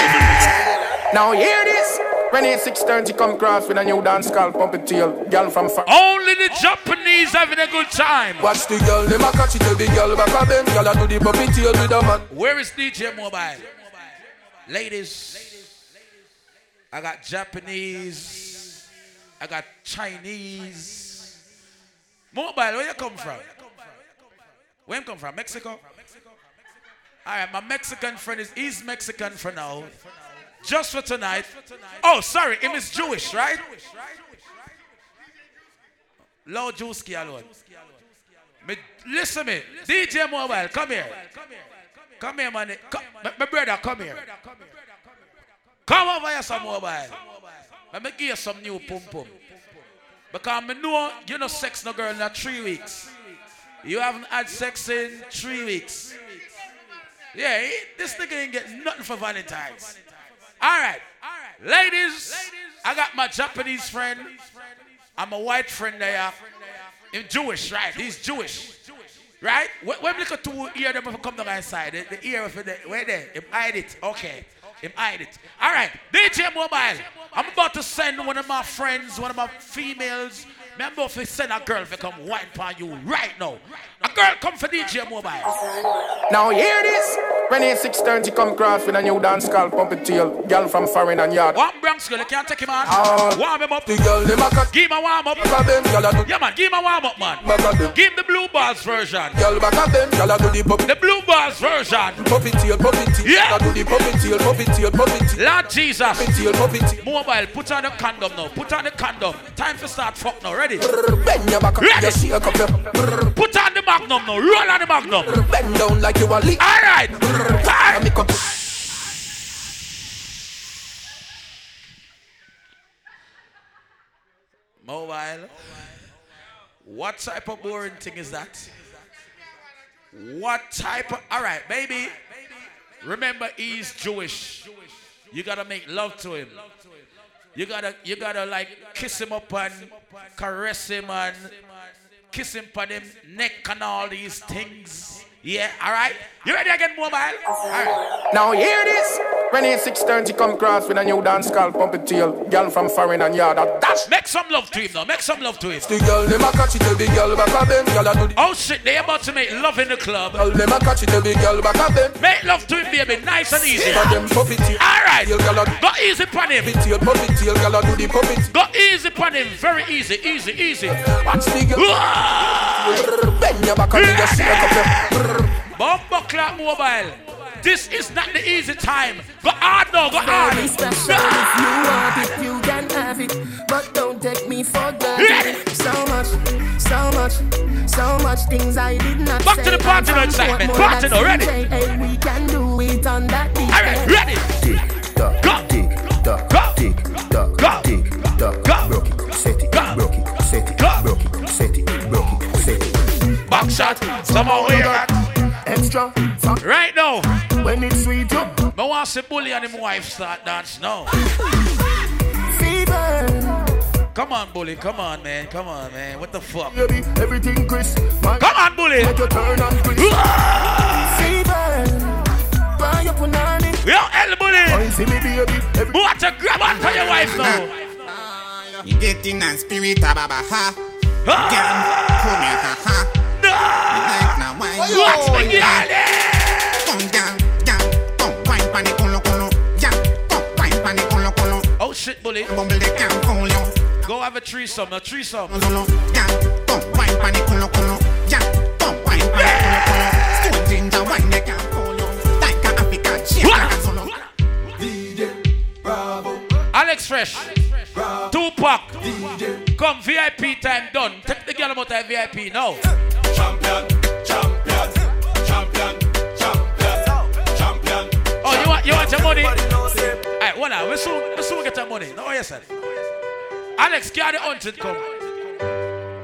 Now hear this. When it's 6.30 come cross with a new dance called Pump It Tail. Girl from far. Only the Japanese having a good time. Watch the girl, them a catch it, tell the girl back of them. Girl a do the Pump It Tail with a man. Where is DJ Mobile? Ladies, I got Japanese, I got Chinese. Mobile, where you come from? Where you come from? Mexico? All right, my Mexican friend is he's Mexican for now. Just for tonight. Oh, sorry, him is Jewish, right? Lord Jewski alone. Listen me, DJ Mobile, come here. Come here, man. My brother, come here. Come over here, some mobile. Let me give you some new pum pum. Because I know you know sex no girl in three weeks. You haven't had sex in three weeks. Yeah, this nigga ain't get nothing for Valentine's. All right. Ladies, I got my Japanese friend. I'm a white friend there. He's Jewish, right? He's Jewish. Right? When we look at two ear them if come down inside, the, the ear the where there? Him hide it. Okay. Him hide it. All right. DJ Mobile. I'm about to send one of my friends, one of my females. Remember if we send a girl to come wine for you right now. A girl come for DJ Mobile. Now hear this. When it's 6.30 come cross with a new dance called Pump It Tail. Girl from foreign and yard. One Bronx girl, you can't take him on. Ah. warm him up. The girl, them a. Give him a warm up. Back them, girl do. Yeah, man, give him a warm up, man. Back of them. Give him the blue balls version. Girl back of them, girl do the Pump The blue balls version. Pump It Tail, Pump It Tail. Yeah. A do the Pump It Tail, Pump It Tail, Pump It Tail. Lord Jesus. Pump It Tail, Pump It Tail. Mobile, put on the condom now. Put on the condom. Time to start fuck now. Ready? Bend your back up, Ready? you shake up. Put on the magnum now. Roll on the magnum. Bend down like you a leak. All right. Time. Mobile. What type of boring thing is that? What type of. All right, baby. Remember, he's Jewish. You gotta make love to him. You gotta, you gotta like kiss him up and caress him and kiss him on him neck and all these things. Yeah, all right. You ready to get mobile? All right. Now hear this. When it's 6.30 come cross with a new dance called Pump It Tail. Girl from foreign and yard. A dash. Make some love to him now. Make some love to him. The girl, them a catch it, the girl back of them. Girl a do the. Oh shit, they about to make love in the club. Girl, them a catch it, the girl back of them. Make love to him, baby. Nice and easy. For them pump it tail. All right. Tail, girl Go easy upon him. Pump it tail, pump it tail. Girl do the pump it. Go easy upon him. Very easy, easy, easy. Watch the girl. Bend your back and you shake up your. Bumbo clock mobile. This is not the easy time. Go hard now, go hard. Very special if you want it, you can have it. But don't take me for granted. So much, so much, so much things I did not Back say. to the party now, I excitement. want more Party than now, ready? CJ. Hey, we can do it on that beat. All right, ready? Tick tock, go, tick tock, go, tick tock, go, tick tock. go, Broke it, set it, go, broke it, set it, go. broke it, set it, broke it, set it. Back shot. Somehow we got extra. Fuck. Right now. When it's sweet, you. but once the bully and him wife start dance now. Fever. Come on, bully. Come on, man. Come on, man. What the fuck? Everything crisp. Come on, bully. Make your turn on crisp. Fever. Buy your punani. Yo, El Bully. What a grab on for your wife now. You getting that spirit, ah, baba, ha. Ah. Girl, come here, ha, ha. You like now, why you Watch me, wine, girl, Come, girl, girl, come, wine pan the colo, colo. Girl, come, wine pan the colo, colo. Oh shit, bully. Bumble the can call you. Go have a threesome, a threesome. Colo, girl, come, wine pan the colo, colo. Girl, come, wine pan the colo, colo. Stone ginger, wine the can call you. Like a African, shake like a solo. Alex Tupac. Come, VIP time done. Take the girl out of VIP now. Champion, champion, champion, champion, champion. Oh, you want you want your money? Alright, hold on. We soon we soon get your money. No, yes, sir. Alex, carry the hunted come.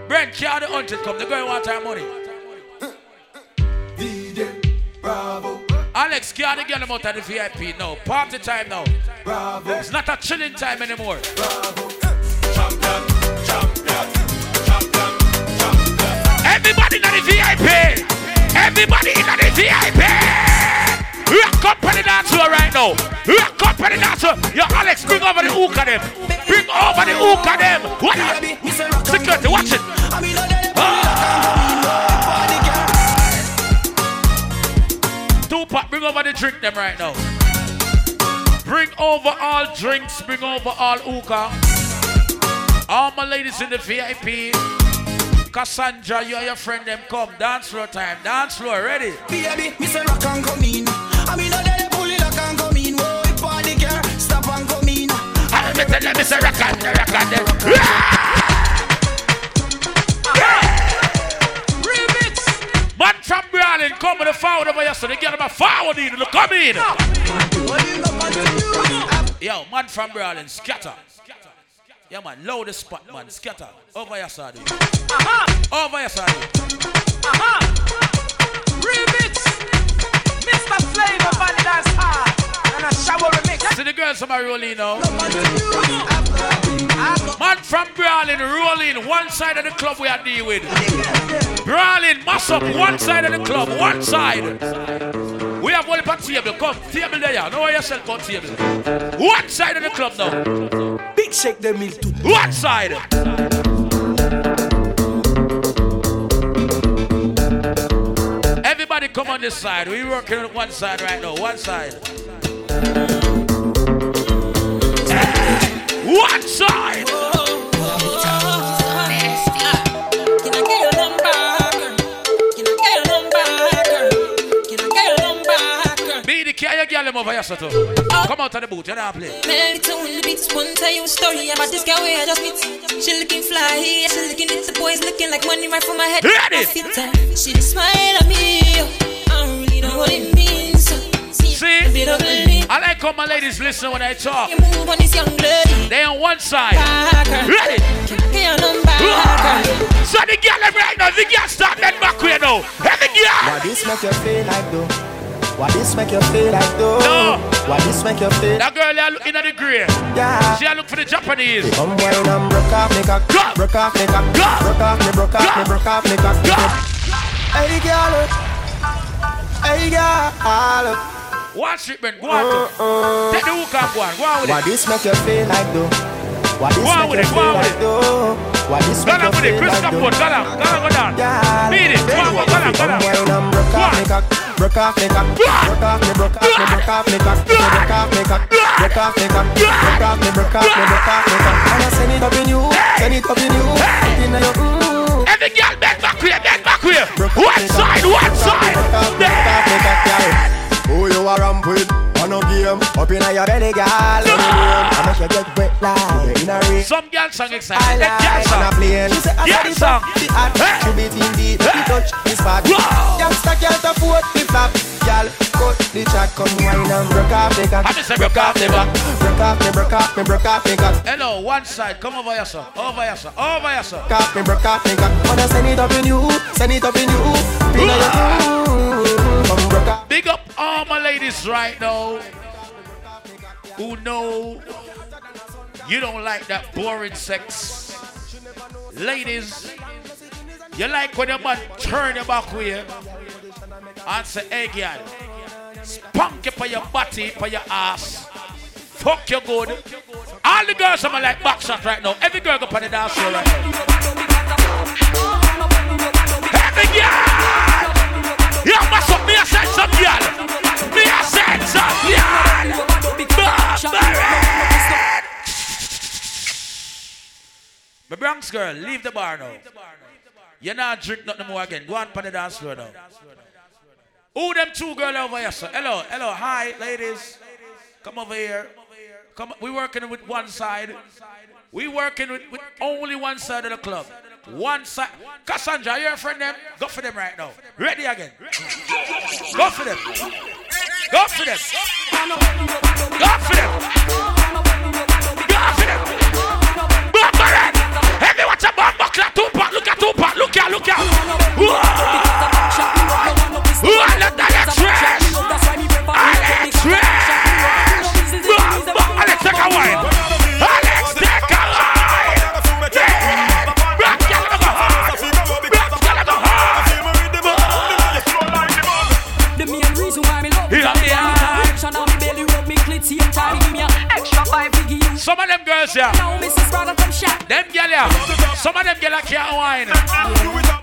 Brent, carry the hunted come. The girl want our money. Alex, carry the girl out of the VIP now. Party time now. It's not a chilling time anymore. Everybody in the VIP. Everybody in the VIP. Rock up on the dance right now. Rock up on the dance. Yo, Alex, bring over the hook of them. Bring over the hook of them. What? Security, watch it. Tupac, bring over the drink them right now. Bring over all drinks. Bring over all hookah. All my ladies in the VIP. Cassandra, you and your friend them come. Dance floor time. Dance floor, ready? Baby, me say rock and come in. I mean, pull it and come in. Whoa, if party girl, stop and come in. I me tell them, me say rock and rock and them. With the forward over yesterday. Get them a forward in. Look, come in. Yo, man from Brawling, scatter. Yeah, man, load the spot, man. Scatter. Over your side. Uh-huh. Over your side. Uh-huh. Remix. Mr. Flavor Van Dance Hard. And a shower remix. See the girls from my rolling now. Man from Brawling, rolling. One side of the club we are dealing with. Brawling, mass up. One side of the club. One side. We have one on table. Come, table there. No way yourself on table. One side of the club now. Big shake the milk too. One side. Everybody come on this side. We working on one side right now. One side. Come out of the boot. You don't play. Melody the beats, one tell you a story about this girl where I just meet. She looking fly, she looking at the boys looking like money right from my head. Ready? I fit her. She smile at me. Oh. I don't really know what it means. See? a bit of belief. I like how my ladies listen when I talk. You move on this young lady. They on one side. Ready? Can I get your number, girl? So the girl them right now, the girl start that back way now. Every girl. What this make you feel like though? What this make you feel like though? No. What this make you feel? That girl there looking at the grey. Yeah. She a look for the Japanese. Come wine and broke off me cock, broke off me cock, broke off me, broke off me, broke off me cock. Hey girl, hey girl. Watch it, man. Go on. Uh, Take the hook and go on. Go on with What it. this make you feel like though? What this Go make you feel like though? What this Go make you with it. feel Chris like Capone. though? Go on. Go on, go down. Yeah. Beat it. Go on, go on, go on, go Come on. wine and broke off me cock, broke off me cock, broke off me, broke off me, broke off me cock, broke off me cock, broke off me cock, broke off me, broke off me, broke off me cock. And I send it up in you, send it up in you, up in your mm. Every girl bend back here, bend back here. One side, one side. Who you a ramp with? On no game, up in your belly, girl. Let me name. I make you get wet like in a rain. Some girl song I excited. Girl like on a plane. She say I got it song. the hot, she beat in the touch is fat. Youngster can't afford the flap. Girl, cut the track, come wine and broke off the cock. I just say broke off the back. Broke off me, broke off me, broke off me cock. Hello, one side. Come over here, sir. Over here, sir. Over here, sir. Broke off me, broke off me cock. Wanna send it up in you, send it up in you. Pin on your Big up all my ladies right now who know you don't like that boring sex. Ladies, you like when your man turn your back way and say, hey girl, spunk it for your body, for your ass. Fuck you good. All the girls are like back shot right now. Every girl go on the dance floor right now. Every girl. You must a girl. A said some. Barbarian. My Bronx girl, leave the bar now. You're not drink nothing more again. Go on on the dance floor now. Who them two girl over here, sir? Hello, hello, hi, ladies. Come over here. Come, we working with one side. We working with, with only one side of the club. One side. Cassandra, you're a friend them? Go for them right now. Ready again. Go for them. Go for them. Go for them. Go for them. Bumbaran. Hey, me watch a bomb buckler. Tupac. Look at Tupac. Look at, look at. Whoa. Whoa, look at that trash. Some of them girls, yeah. Now Mrs. Brother come shot. Them girl, yeah. Some of them girl can't wine.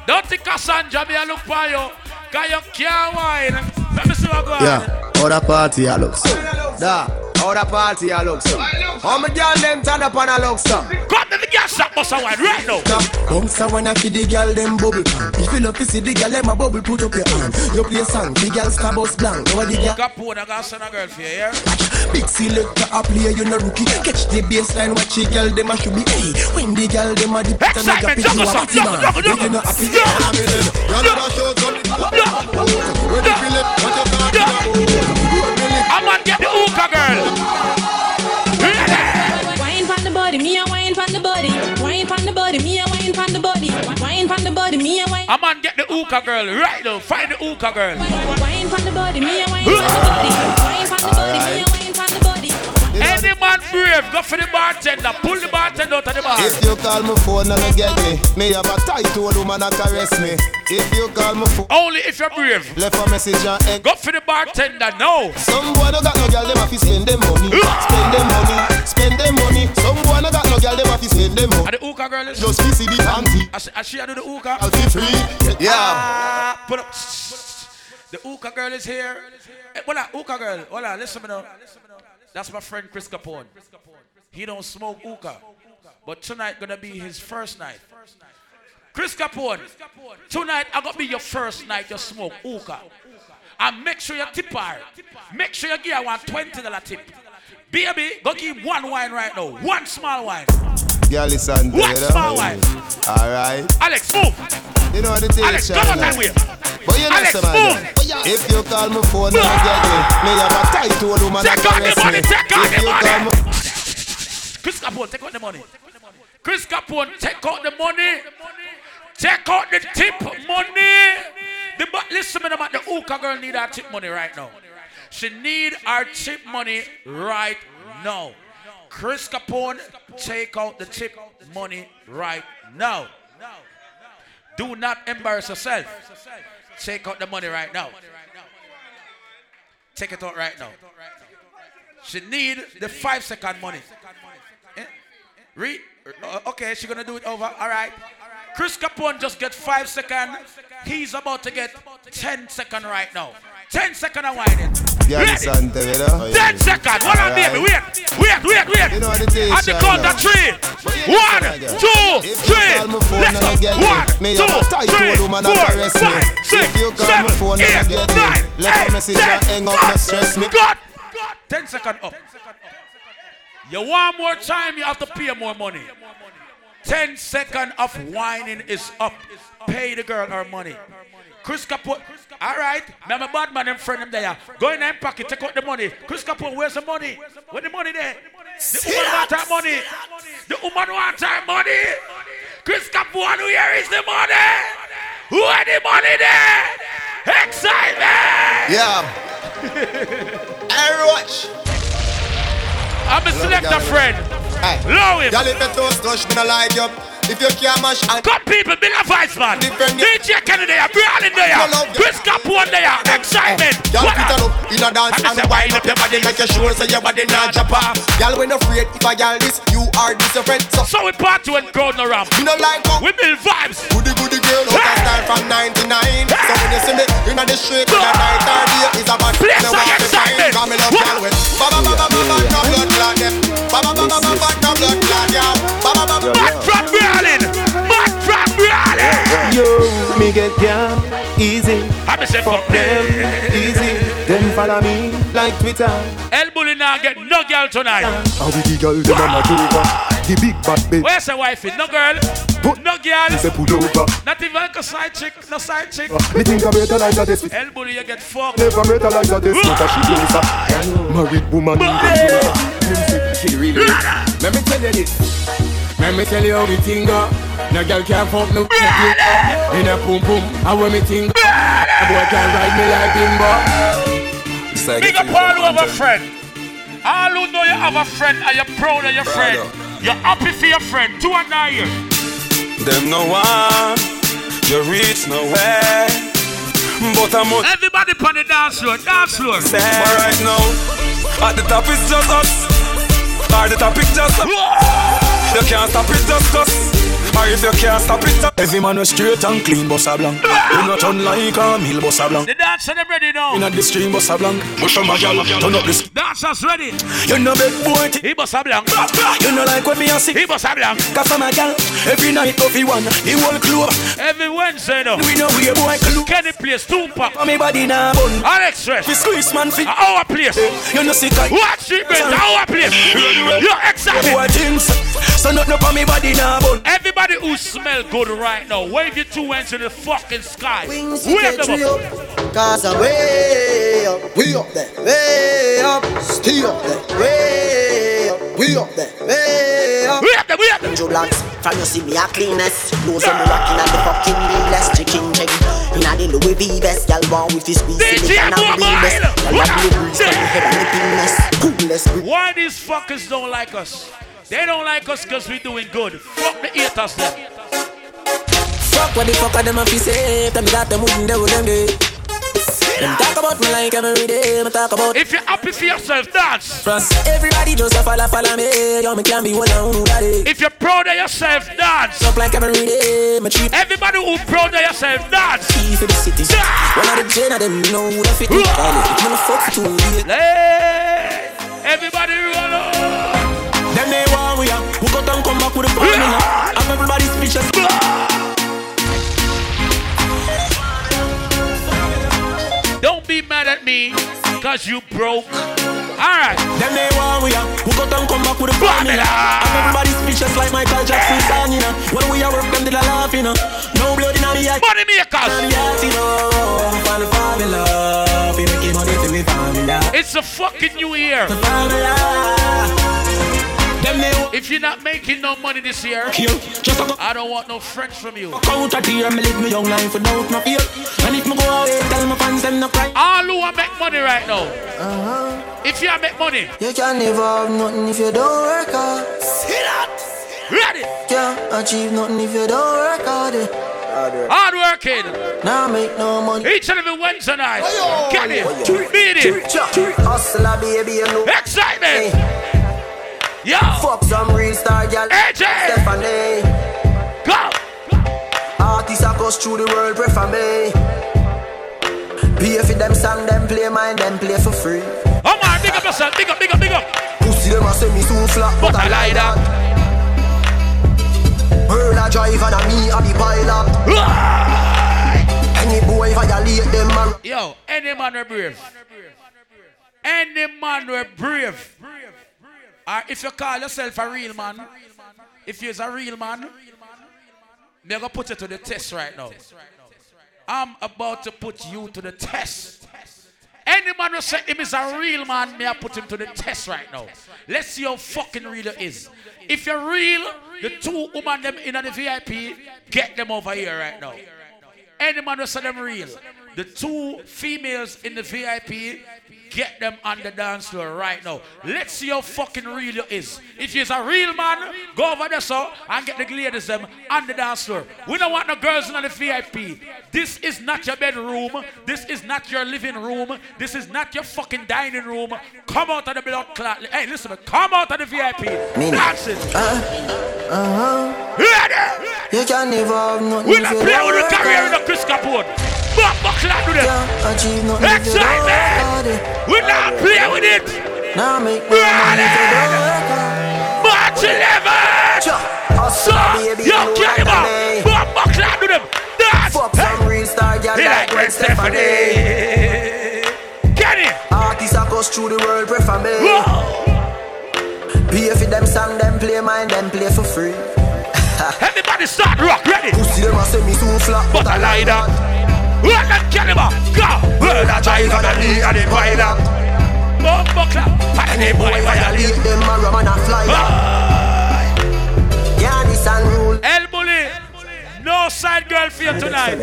Don't think Cassandra me a look for you. Cause you can't wine. Let me see what go on. Yeah, how the party I look so. Da, how the party I look so. How my girl them turn up and I look so. Come to the gas shop, bust a wine right now. Bounce a when I feed the girl them bubble pan. If you love to see the girl them a bubble, put up your hand. You play song, the girl star bus blank. Now the girl Capone, I got send a girl for you, yeah? big selector a play, you no rookie. Catch the baseline, watch the girl them a should be. Hey, when the girl them a the pit and a Xsytment, drop it, you a juggle, party juggle, man. juggle, If you not happy, you a villain. Run over show some. When you feel it, what you talking about? I'm on get the hookah girl. Wine from the body, me a wine from the body. Wine from the body, me a wine from the body. Wine from the body, me a wine. I'm on get the hookah girl right now. Find the hookah girl. Wine from the body, me a wine from the body. Wine from the body, me a wine from the body. Man brave, go for the bartender. Pull the bartender out of the bar. If you call my phone and you get me, me have a tight old woman that caress me. If you call my phone, Only if you're brave. left a message and egg. Go for the bartender now. Some boy no got no girl, them have to spend them money. Spend them money, spend them money. Some boy no got no girl, them have to spend them money. And the hookah girl is Just see the panty. I see I do the hookah. I'll be free. Yeah. Ah, put up. The hookah girl is here. Hey, hold on, hookah girl. Hold on, listen to me now. That's my friend Chris Capone. He don't smoke hookah. But tonight gonna be his first night. Chris Capone, tonight I gonna be your first night you smoke hookah. And make sure you tip her. Make sure you give her one $20 tip. Baby, go give one wine right now. One small wine. Girl, listen One small wine. Alright. Alex, move. You know what it is, Alex, come on that way. But you know some man. If you call my phone you get me, me have a tight old woman that Take out the caress money, me. If you money. call me- Chris Capone, take out the money. Chris Capone, take out the money. Take out the tip money. The but listen, man, the hookah girl need her tip money right now. She need our tip money right now. Chris Capone, take out the tip money right now. Do not embarrass yourself. Take out the money right now. Take it out right now. She need the five second money. Eh? Read. Uh, okay, she gonna do it over. All right. Chris Capone just get five second. He's about to get ten second right now. 10 second of whining. Girl, Ready? listen to me, though. 10 second. Hold on, baby. Wait. Wait, wait, wait. You know what it is, At the count of three. One, two, three. call my phone Let's and go. One, two, have a tight three, old woman that four, five, six, If you call my seven, and eight, nine, eight, ten. and up, no stress me. God. 10 second up. You want more time, you have to pay more money. 10 second of whining is up. Pay the girl her money. Chris Capone, all right. Remember bad man and friend him there. Go in them pocket, take out the money. Chris Capone, where's the money? Where the money there? The woman her money. The woman want her money. Chris Capone, where is the money? Where the money there? Xsytment! Yeah. Hey, watch. I'm a selector friend. Hey. Low him. Y'all you toast touch me no like you. If you can't mash and Good people, big a vice man. DJ Kennedy, I'm brawling there. Chris Capone there. Xsytment. Oh, y'all What put up? it up in a dance And I and wind up your body Make you sure so your body not drop off Y'all when afraid if I y'all this You are this your friend So, So we party when crowd no ramp. you know like how We build vibes. Goody goody girl out of style from 99 So when you see me in the street In the night or day Is a bad Place Me like want to find excitement. Cause me love y'all with Ba ba ba ba ba ba No blood clot them Ba ba ba ba ba ba No blood clot y'all Ba ba ba Mad from brawling. Mad from brawling. Yo, me get down easy. I me say fuck them easy. Then follow me like Twitter. El Bully now get no girl tonight. How we the girl them a Majuba? The big bad bitch. Where's the wifey? No girl. No girl. Say pull over. Not even a side chick. No side chick. Uh, me think I'm better like this. El Bully, you get fucked. Never better like this. But she is a married woman. She really. Let me tell you this. Let me tell you how the thing go. No girl can fuck no in a pum pum. How when me think, a boy can ride me like bimbo. Big up all who have a friend. All who know you have a friend and you're proud of your friend. You're happy for your friend. Two and nine. Them no one, you reach nowhere. But I'm on Everybody on the dance floor. Dance floor. But right now, at the top is just us. Or the top is just us. You can't stop it just us. Or if you can't stop it, Every man was straight and clean, bossa blanc. Ah! You not unlike a meal, bossa blanc. The dancer them ready now. In the stream, bossa blanc. Push on my gal, turn up this. Dancers ready. You know big boy. He bossa blanc. You know like when me a sick. He bossa blanc. Cause I'm a gal. Every night, coffee one. The whole club. Every Wednesday now. We know we a boy club. Kenny place Toompa. Me body now bun. Alex Fresh. We squeeze man fit. Our place. You know sick. Watch it, man. Our place. You're excited. Boy things. So nothing up on me body now bun. Everybody who smell good right now, wave your two hands in the fucking sky. Wings Wave them up. up. Cause I'm way up, we up there, way up, stay up there, way up, we up there, way up. We up there, we up there. Joe Blacks, from you see me a cleanest. Lose me rocking at the fucking realest chicken chick. Inna the Louis V vest, y'all want with his squeeze DJ silicon and Mobile. real best. Y'all What have blue breeze from the head and the penis. Coolest Why these fuckers don't like us? They don't like us because we doing good. Fuck the haters them. Fuck what the fuck are them a fi say? Tell me that them wouldn't do them day. Them talk about me like every day. Me talk about If you're happy for yourself, dance. Trust. Everybody just a follow follow me. Yo me can be one on who If you're proud of yourself, dance. Up like every day. Me treat Everybody who proud of yourself, dance. key for the city. One of the gen of them you know who the fit me Call it me no fuck two everybody roll on. Them want we are. Who got and come back with the formula? I'm everybody speechless. Don't be mad at me because you broke. Alright. Them they want we are. Who got and come back with the formula? I'm everybody speechless like Michael Jackson song, you know. When we are work, them did a laugh, you know. No blood in the eye. Money makers. you know. Find the formula. Fi make it money to me formula. It's a fucking new year. The formula. Them they want. If you're not making no money this year, Kill. Just a go. I don't want no friends from you. Count a tear, me live me young life without no fear. And if me go away, tell my fans them no cry. All who want make money right now, Uh-huh. if you make money, You can never have nothing if you don't work hard. ready, Can't achieve nothing if you don't work hard. hard working, Now make no money. each and every Wednesday night, get it, beat it, Hustler, baby, you know. Yo, Fuck some real star, girl. AJ, Stephanie. go, Artists across through the world prefer me. Pay for them song, them play mine, them play for free. Oh, come on, big up yourself, big up, big up, big up, Pussy them a say me too flat, but, I like that. Pearl a drive and a me a the pilot. Any boy violate them a yo, any man we brave, any man we brave, or if you call yourself a real man, if you're a real man, gonna put you to the test right now. I'm about to put you to the test. Any man who say him is a real man, may I put him to the test right now. Let's see how fucking real he is. If you're real, the two women them in the VIP, get them over here right now. Any man who say them real, the two females in the VIP, get them on the dance floor right now. Let's see how fucking real you is. If you're a real man, go over there so and get the ladies them on the dance floor. We don't want no girls in the VIP. This is not your bedroom. This is not your living room. This is not your fucking dining room. Come out of the blood clot. Hey, listen, me. come out of the VIP. Dance it. Uh-huh. You can never have nothing We if not you play with the career in the Chris Capone. But buckler to them. Xsytment. We not play with it. Now make hard. March 11. So, yo, kill him up. But buckler to them. Dance. Fuck some real star He like like Gwen Stefani. Get it. Artists across through the world prefer me. Pay for them song, them play mine, them play for free. Everybody start rock, ready? Pussy them a say me too flat, But I lie that. Run that caliber. Go. Well, I drive on the knee and the pilot. Bumbo clap. And the boy violate. Them a rum and a fly Yeah, this and rule. El Bully. No side girl for you tonight.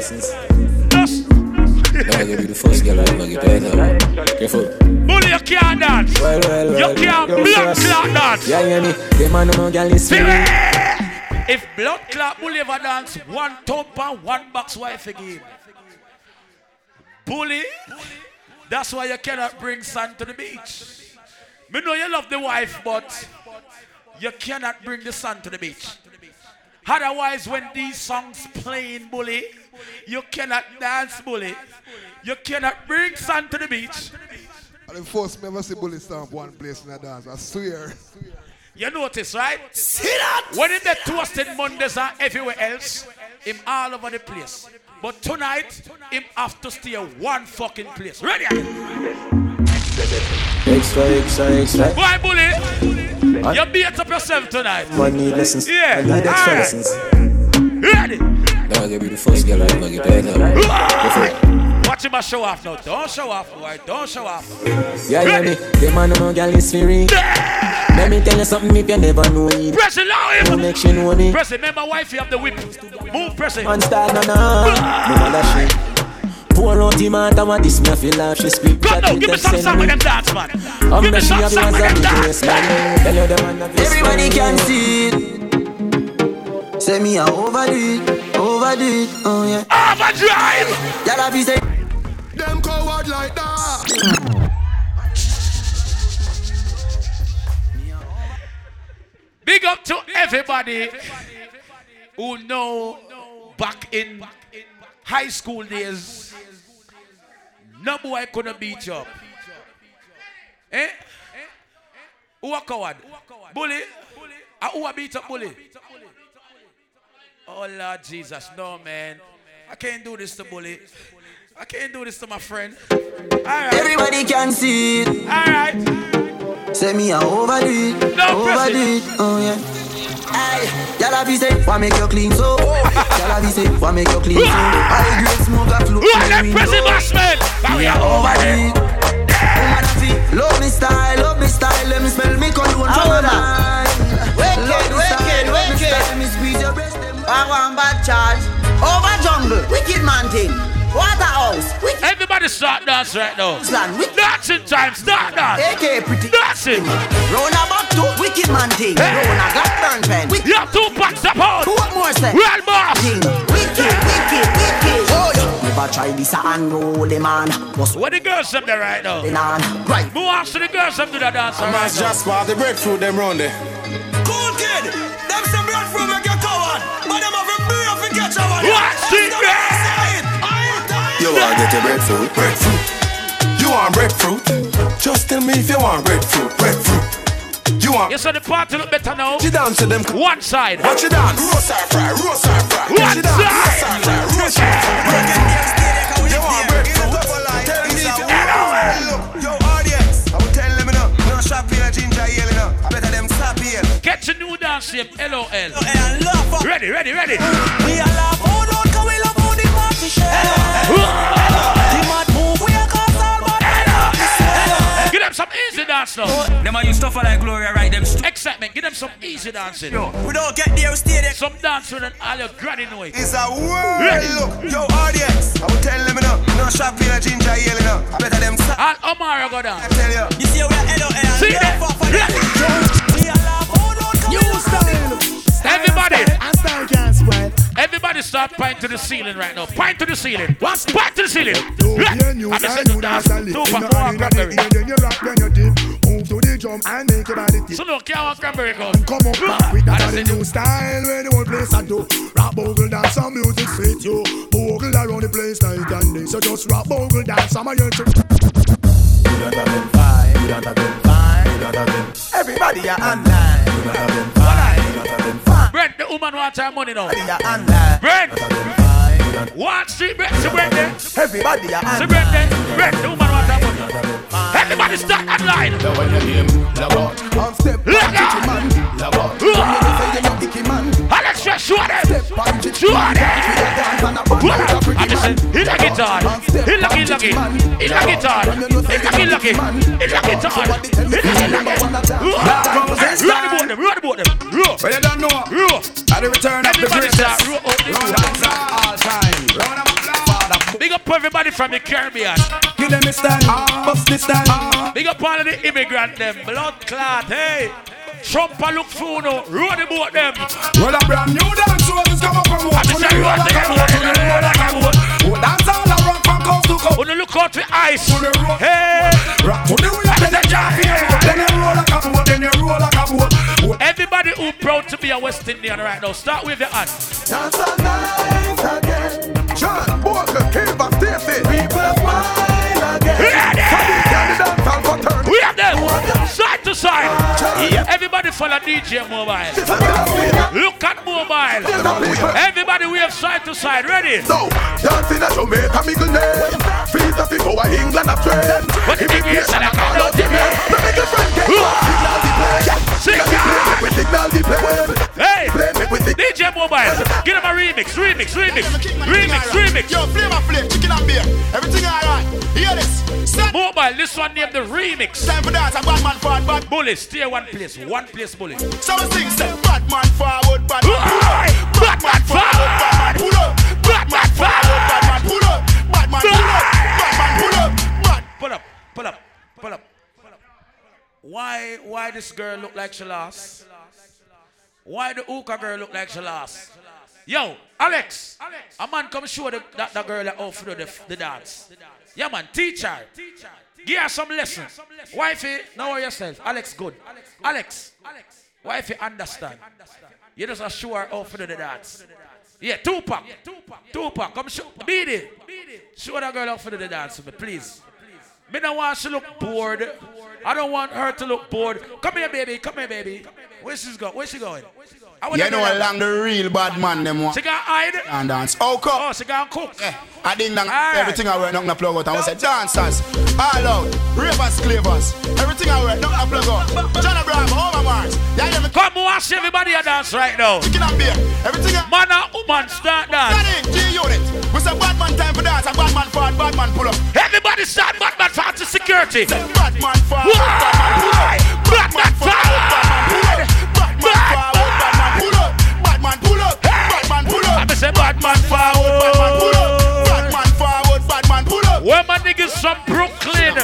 Now you be the first girl ever get paid up. Careful. Bully, you can't dance. Well, well, well. You can't blood first. clot dance. Yeah, yeah, me. Them man no girl is free. If blood clot bully ever dance, one top and one box wife again. Bully, that's why you cannot bring son to the beach. Me know you love the wife, but you cannot bring the son to the beach. Otherwise, when these songs playing bully, you cannot dance bully. You cannot bring son to the beach. And the first me ever see Bully stamp one place in a dance, I swear. You notice, right? See that? When him get toasted Mondays are everywhere else, him all over the place. But tonight, him have to stay one fucking place. Ready? Extra, extra, extra. Boy, bully, you beat up yourself tonight. Man need lessons. Yeah, I need extra alright. lessons. Ready? Now you be the first girl I ever get paid up. Careful. Watch him a show off now. Don't show off, boy. Don't show off. Yeah, yeah, me. Them man no girl is free. Let me tell you something if you never know it. Press it loud. Don't make she know me. Press it. Remember, wife, you have the whip. Move, press it. Man start na na. No matter she. Pour out him out and what this me a feel like she speak. Come now, give me some um, song with them dance, man. I'm Give me some sure song with them dance. man. Tell you them man a face Everybody can see it. Say me I overdo it, overdo it, oh yeah. Overdrive. Y'all be say. Them coward like that. Big up to everybody who know back in high school days, no boy couldn't beat you up. Eh? Who a coward? Bully? Ah, who a beat up bully? Oh Lord Jesus, no man. I can't do this to bully. I can't do this to my friend. Alright. Everybody can see it. Alright. Say me a overdo it, No, press overdo it. it, oh yeah. Aye, y'all be say, why make you clean so? Oh. Y'all be say, why make you clean so? Ah. High grade smoke a float Who in are the pressing bashment? But we are over overdo it. Woman a fi Love me style, love me style, let me smell me cologne from my mind. Wicked, Love me wicked, style, love me wicked. style, me squeeze your breast. I want bad charge. Over jungle, wicked man thing. Waterhouse, wicked. Everybody start dance right now. Land. Dancing time, start dance. AK pretty. Dancing. Round about two, wicked man thing. Hey. Round a got burn pen. You have two packs of pound. What more say? Real boss. Thing. Wicked, wicked, wicked. Oh, yeah. Never try this and roll the man. Must What the girls them there right now? the nan. Right. Who wants to the girls them do the dance I'm right as now? just for the breadfruit them round there. Cool kid, them some breadfruit make you coward, but them have a beer if you catch a one. What's it, You want get your breadfruit? Breadfruit. You want breadfruit? Just tell me if you want breadfruit. Breadfruit. You want? You saw the party look better now. You dance to them. One side. What you dance? Roast or fry? Roast or fry? One You dance? side. Roast or fry? Roast or fry? You want breadfruit? Tell me if you want. Yo, audience, I will tell them enough. No shop here, ginger ale enough. Better them stop here. Get your new dance shape, LOL. Ready, ready, ready. We are Give them some easy dance now. Them are you stuff like Gloria, right? Them st- Xsytment. Give them some easy dancing. We don't get there, we stay there. Some dancing and all your granny know it. It's a world. Ready? Look, yo, audience. I will tell them, you know, no shopping a ginger ale, you. I better them. And Omar go down. I tell you. You see, we are head out here. See We that? don't for them. We are laugh, oh, don't come New style. Everybody. And style can't spoil. Everybody start point to the ceiling right now. Point to the ceiling. What's point to the ceiling? Don't Right. be a new I'm just new dance. Tupac, go on, hand, in the Cranberry. then you rock, then you dip. Move to the drum and make your body tip. So look, can't want cranberry come. Come up back with that I a the new style where the whole place a do. Rock bogle dance, some music sweet you. Bogle around the place night and day. So just rock bogle dance, some of you to. Everybody are online. Brent, the woman wants her money now. Everybody are online. Brent, Wall Street, Brent, see Brent there. Everybody are See online. Brent there. Brent, the woman wants her money. Everybody start online. On step Look on out. chichi man. From you know say you no icky man. Alex, just show them. Step on chichi Show man. them. If you a dance and a band What? out a pretty I'm just man. saying, hit the guitar. On step Hit lucky, on lucky. chichi man. Hit the guitar. From you know say Hit you lucky, no lucky. icky man. Hit the guitar. Somebody tell me Hit say lucky, you number lucky. one a dance. Roll the boat them, roll the boat them. Roll. But you don't know. Roll. At the return of the Everybody greatest. start roll out the Round boat. of applause. All time. Round of applause. Big up everybody from the Caribbean. Give them a stand. Bust this stand. Big up all of the immigrant them. Blood clot, hey. Trump a look through no. Roll the boat them. Well, a brand new dance show is coming from I'm what? just saying, roll the boat, roll the boat. Oh, dance all around from coast to coast. Wanna look out for ice. To the road. Hey. Rock to the way, then you jump here. Then you roll like a boat, then you roll like a boat. Everybody who proud to be a West Indian right now, start with your hand. Dance all night again. John Bogle, Kilba, Stacy. People smile again. Ready? Can the dance all go turn? We have them side to side. Everybody follow DJ Mobile. Look at Mobile. Everybody we have side to side. Ready? So, dancing at Jamaica, me good name. Feet of people England, I'm trained. What the big is I can't know the man. Me make a friend get signal remix, remix, remix, remix, remix. Yo, flavor flame, chicken and beer. Everything alright. Hear this. Step. Mobile, this one named the remix. Time for dance. A bad man forward, bad. Bully, stay one place, one place, bully. So we sing, step. Bad man forward, bad man pull up. Bad man Bad man forward, pull up. bad man Bad man pull up. Bad man pull up. Bad man pull up. Bad. Pull up, pull up, pull up. Why, why this girl look like she lost? Why the hookah girl look like she lost? Yo, Alex, Alex. a man come show the, that, that girl how to do the, the dance. Yeah, man, teach her. Give her some lessons. Wifey, know yourself. Alex, good. Alex, Alex. wifey, understand. You just show her how to do the dance. Yeah, Tupac. Tupac, come show. Beat it. Show that girl how to do the dance with me, please. Me don't want she look bored. I don't want her to look bored. Come here, baby. Come here, baby. Where she's going? Where she going? You know, that- along the real bad man, them one. She got hide. And dance. Oh, come. Oh, she got cook. Eh, I ding dong, Alright. everything I wear, nothing I plug out. And we say dancers, all out, ravers, clavers, everything I wear, nothing I plug out. John Abraham, over oh, Mars. Yeah, never Come watch everybody a dance right now. chicken and beer. Everything I. Man and woman start dance. Danny, G unit. We say bad man time for dance. A bad man forward, bad man pull up. Everybody start Batman fancy security. Say bad man forward, bad man pull up. Bad man forward. Bad man bad man say bad man Bad man pull up. Bad man forward, bad man pull up. Where my niggas from Brooklyn?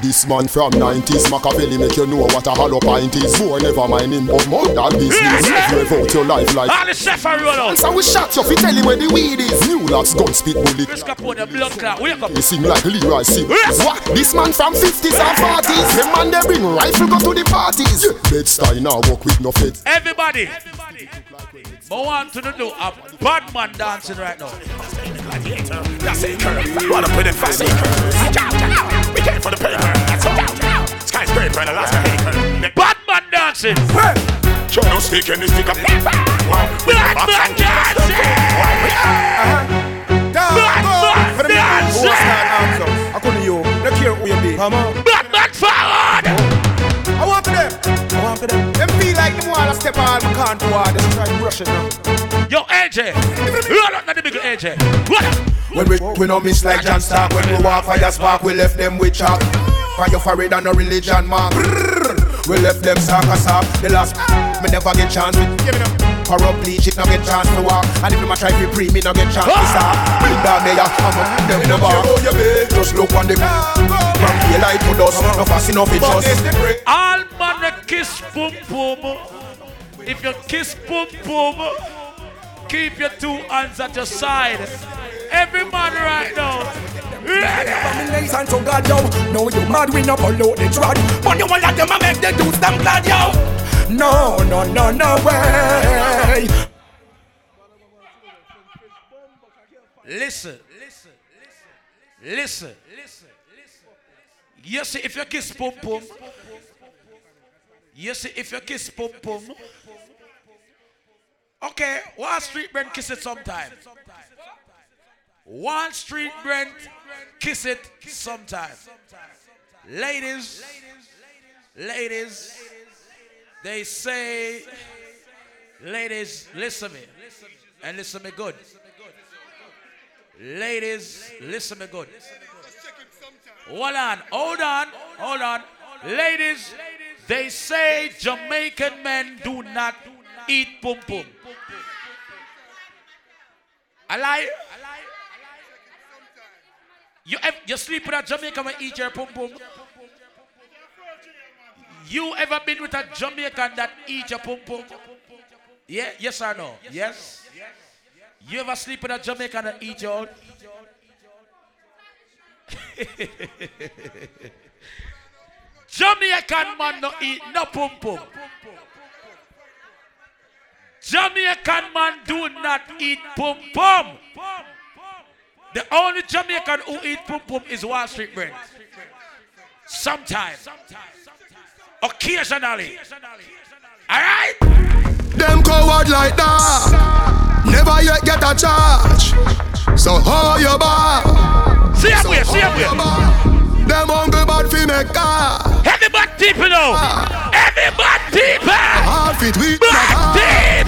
This man from 90s, Machiavelli make you know what a hollow pint is. Boy, never mind him of more than business. Rev out your life like. All the chef are roll out. So we shot you, fi tell him where the weed is. New lads gun spit bullet. Let's go the blood clot. Wake up. He sing like Leroy sing. What? This man from 50s and 40s. Them man they bring rifle go to the parties. Bed style now walk with no fit. Everybody, everybody. But want to do a bad man dancing right now. Wanna put it fast. We came for the paper. Skyscraper the last. Bad man dancing. Show no stick the stick up. Bad man dancing. The man who was not arms up. I couldn't you. Look here who you be. Come on. Step on my can't do hard. Just try to brush it now. Yo, AJ. Roll out the big AJ. What? When we, we no miss like John Stark When we walk fire spark We left them with chalk Fire for it and no religion man. We left them sock a sock. The last me never get chance with. Give me them. Pour up bleach, it no get chance to walk. And if you try to pre, me no get chance to start. Bring that mayor, I'm up them in the bar. Just look on the from daylight to dusk. No fast enough, it just. All man a kiss boom boom. If you kiss boom boom, keep your two hands at your side. Every man right now. Families so yo No you mad we no follow the trad But you want let them make the dudes them glad yo No no no no way Listen, listen, listen, listen. You see, if you kiss pum pum, see, if you kiss pum pum, okay, Wall Street Brent kiss it sometime. Wall Street Brent kiss it sometime. Ladies, ladies, they say, ladies, listen me, and listen to me good. Ladies, listen me good. Hold on, hold on, hold on. Ladies, they say Jamaican men do not eat pum pum. I lie. You ever, you sleep with a Jamaican and eat your pum pum? You ever been with a Jamaican that eat your pum pum? Yeah, yes or no? Yes. You ever sleep with a Jamaican and eat your? Jamaican man no eat no pum pum. Jamaican man do not eat pum pum. The only Jamaican who eat pum pum is Wall Street Brent. Sometimes. Occasionally. Alright? Them coward like that. Never yet get a charge. So hold your bar. See up here, see here. Them hungry bad fi make car. Bad people now. Heavy bad people. Hard fit we bad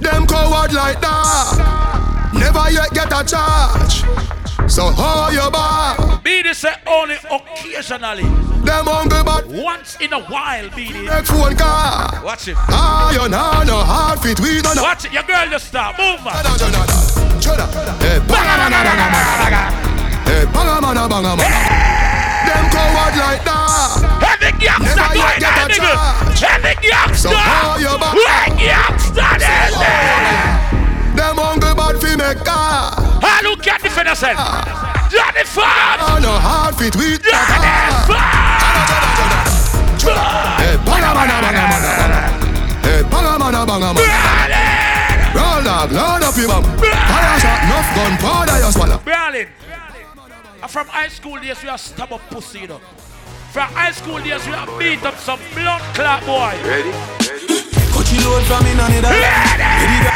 Them coward like that. Never yet get a charge. So hold your bar. Be this say only occasionally. Them hungry bad. Once in a while, be this. Make phone car. Watch it. Ah, you know no hard fit we no. Watch it. Your girl just stop. Move man. Hey, banga mana banga mana. Hey, banga mana banga mana. Them coward like that. Heavy gangster Never yet going get on, a nigga. Heavy gangster. So hold your back. Gangster, this Them hungry bad fi make car. Look at the fella said. Johnny Farm. Oh no hard fit we Johnny Hey, banga mana banga mana. Hey, banga mana banga mana. Roll dog, load up your bum. Fire shot, enough gun powder you swallow. Berlin. And uh, From high school days, we are stab up pussy, you know. From high school days, we are beat up some blood clot boy. Ready? Cut you load from in on it. Ready?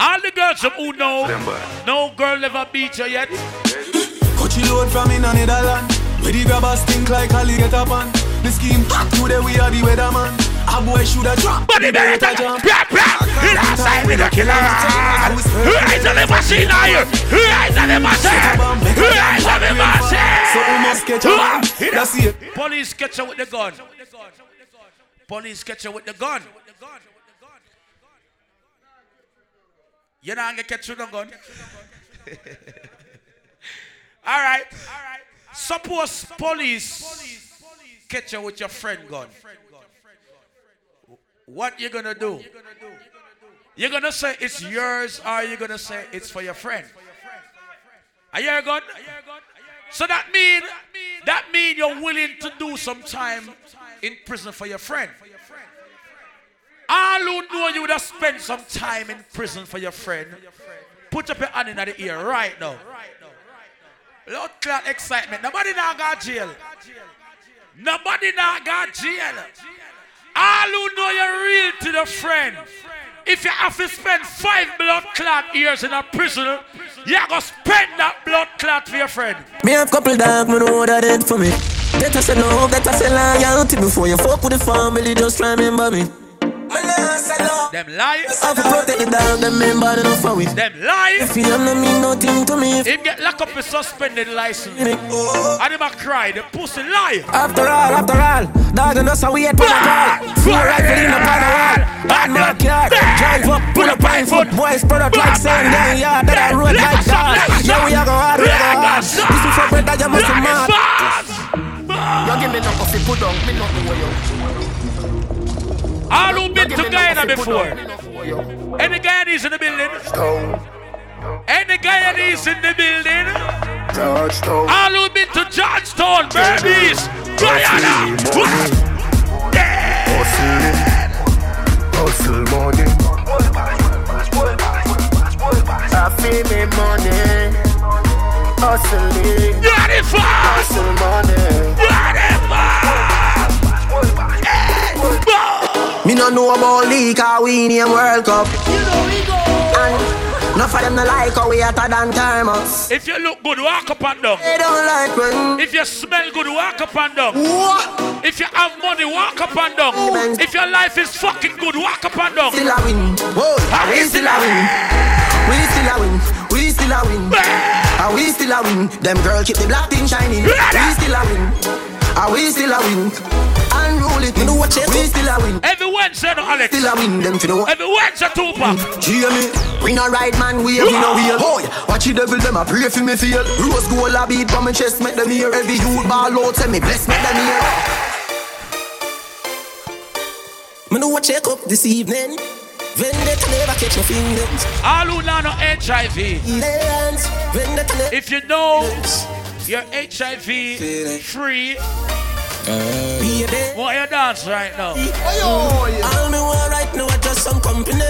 All the girls from who know, no girl ever beat you yet. Cut you load from in on it. Ready grab a stink like Ali get up on. The scheme hot today we are the weatherman. A boy shoulda drop. But the better jump. Blah, blah. In outside with a killer. Rise of the machine are you? Rise of the machine. Rise of the machine. So we must catch a man. That's it. Police catch you with the gun. Police catch you with the gun. You're not gonna catch with the gun. All right. Suppose police catch you with your friend gun. What you gonna do? You're gonna say it's yours, or you gonna say it's for your friend? Are you a gun? So that mean that mean you're willing to do some time in prison for your friend. All who know you would have spent some time in prison for your friend. Put up your hand in the ear right now. Lord cloud Xsytment. Nobody now got jail. Nobody now got jail. All who know you're real to the friend. If you have to spend five blood clot years in a prison, you have to spend that blood clot for your friend. Me have couple dog, me know that it for me. Better say no, better say loyalty before you fuck with the family. Just remember me. Me nah say no. Them lies. I have to protect the dog, them member they don't for it. Them lies. If you don't know me, nothing to me. Him get locked up with suspended license. Oh. And him a cry, the pussy lie. After all, after all, dog and us how we hit on a call. Full rifle in the pan wall. Bad my car, drive up, pull up pine foot. Boys spread up like sand down yard, that I road like that. Yeah, we a go hard, we a go hard. This is for bread that you must be mad. You give me no coffee, put down, me not know you. All who been to Guyana before. Any Guyanese in the building? Any Guyanese in the building? Georgetown. All who been to Georgetown, Berbice, Guyana. Hustle money. I feel me money. Hustling. Hustle money. Me no know about league, how we name World Cup. You know we And enough of them no like how we hotter than thermos. If you look good, walk up and down. They don't like when. If you smell good, walk up and down. If you have money, walk up and down. If your life is fucking good, walk up and down. Still a win. Whoa, Ah, we still a win. We still a win. We still a win. And we still a win. Them girl keep the black thing shining. We still a win. And we still a win. Unruly thing. We still a win. Every Wednesday, no Alex. Still a win. Them for the Every Wednesday, Tupac. Hear me? We no ride man, we we no wheel. Boy, watch the devil them a pray for me feel. Rose gold a beat from my chest, make them hear. Every youth ball out, say me bless, make them hear. Me know what check up this evening. Vendetta never catch my feelings. All who now know HIV. If you know you're HIV free, want you dance right now? All me want right now are just some company.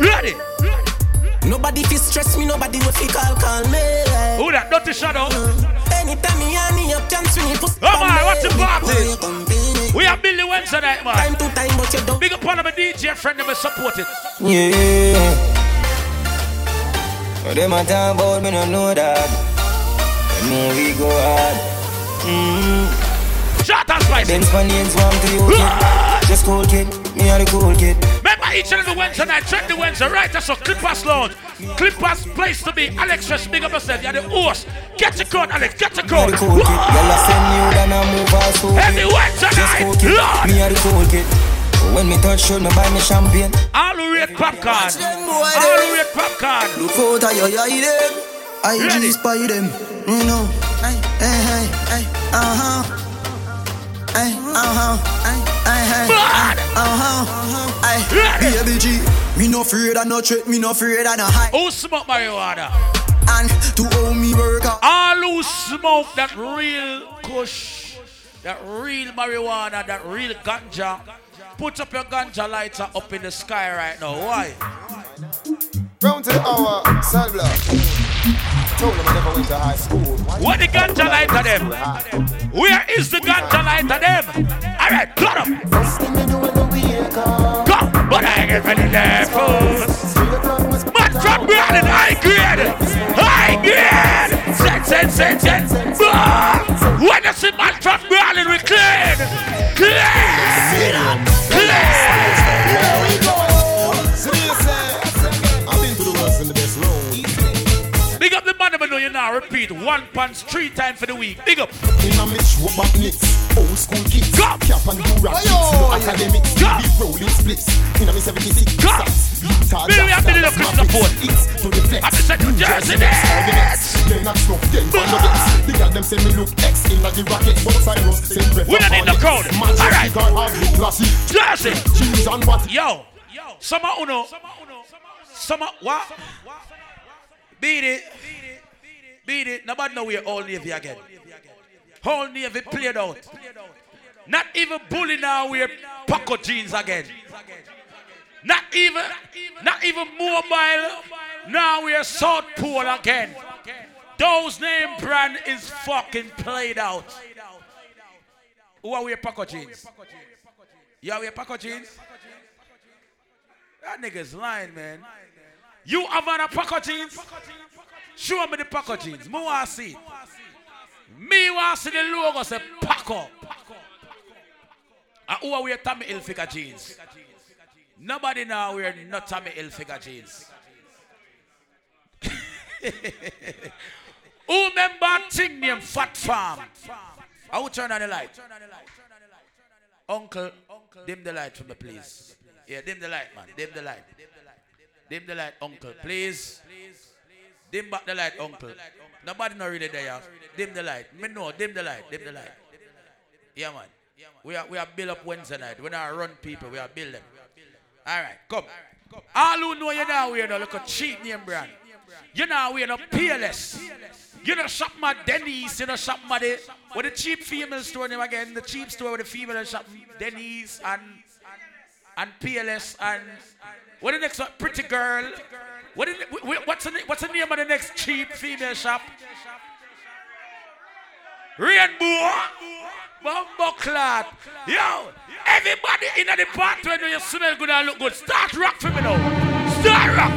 Ready? Nobody fi stress me, nobody will fi call call me. Who that? Dirty shadow. Anytime me and me up chance when you put Come on, what's the party? We are Billy Wednesday night, man. Time to time, but you don't. Big up on my DJ friend, them support it. Yeah. But them a talk about me, no know that. Them know we go hard. Mm. Shot and spicy. Benz Spaniards want to you. Just cool kid, me are the cool kid. Remember each and every Wednesday night, check the Wednesday, right? That's a Clippers Lounge. Clippers place to be. Alex, just big up yourself. You're the host. Get your code, Alex. Get your Me code. the cool kid. Y'all a you then I move all so Every Wednesday Just night, cool kid, Lord. me are the cool kid. When me touch show, me buy me champagne. All who rate popcorn. All who rate popcorn. Look out at your eye them. I Ready? G spy them. You know. Hey, hey, hey, hey. Uh huh. Hey, uh huh. Hey, hey, hey. Uh huh. Hey, baby G. Me no afraid of no threat. Me no afraid of no high. Who smoke marijuana? And to hold me work out. All who smoke that real kush, that real marijuana, that real ganja, put up your ganja lighter up in the sky right now. Why? Round to the hour, cell block. Told them I never went to high school. What the ganja lighter them? Where is the ganja lighter them? Alright, cut up. Come, but I ain't get ready there first. Man from Berlin, high grade, high grade. Set, set, set, set. When you see man from Berlin, we clean, clean, I've road. Big up the man, I know you now. Repeat one punch three times for the week. Big up. In a mitch, what back knits, old school kids. Cap and do rap kicks, no academics. Big rolling splits. In a me 76 stats. Utah Billy, I'm jazz, Billy, that's the my Christian big Ford. hits to the flex. I'm the second New Jersey Nets, Nets. all the Nets. They not snuff, then find no gets. The girl them say me look X in like the rocket. Both sides same breath. We don't need the crowd. All right. Classic. Jersey. Jeans and what? Yo, summer uno. Summer what? Beat it. Beat it. Nobody know we're all Navy again. Whole Navy played out. Not even bully now we're Paco jeans again. Not even, not even mobile. Now we're South Pole again. Those name brand is fucking played out. Who are we Paco jeans? You are we Paco jeans? That nigga's lying, man. You have on a Paco jeans? Show me the Paco jeans. Me want to see. Me want to see the logo say Paco. And who are we Tommy Hilfiger jeans? Nobody now wear no Tommy Hilfiger jeans. Who remember thing named Phat Farm? I will turn on the light. Uncle, dim the light for me, please. Yeah, dim the light, man. Dim the light. Dim the light, uncle, please. Dim back the light, uncle. Nobody not really there. Dim the light. Me know, dim the light, dim the light. Yeah, man. We are we are build up Wednesday night. We not run people, we are build them. All right, come. All who know you now wear no look a cheap name brand. You know wear no PLS. You know shop my Denny's, you know shop my the what the cheap female store name again, the cheap store with the female shop Denny's and and PLS and what the next one? Pretty girl. What is, what's the what's the name of the next cheap female shop? Rainbow. Bumbo clot. Yo, everybody in the part when you smell good and look good. Start rock for me now. Start rock.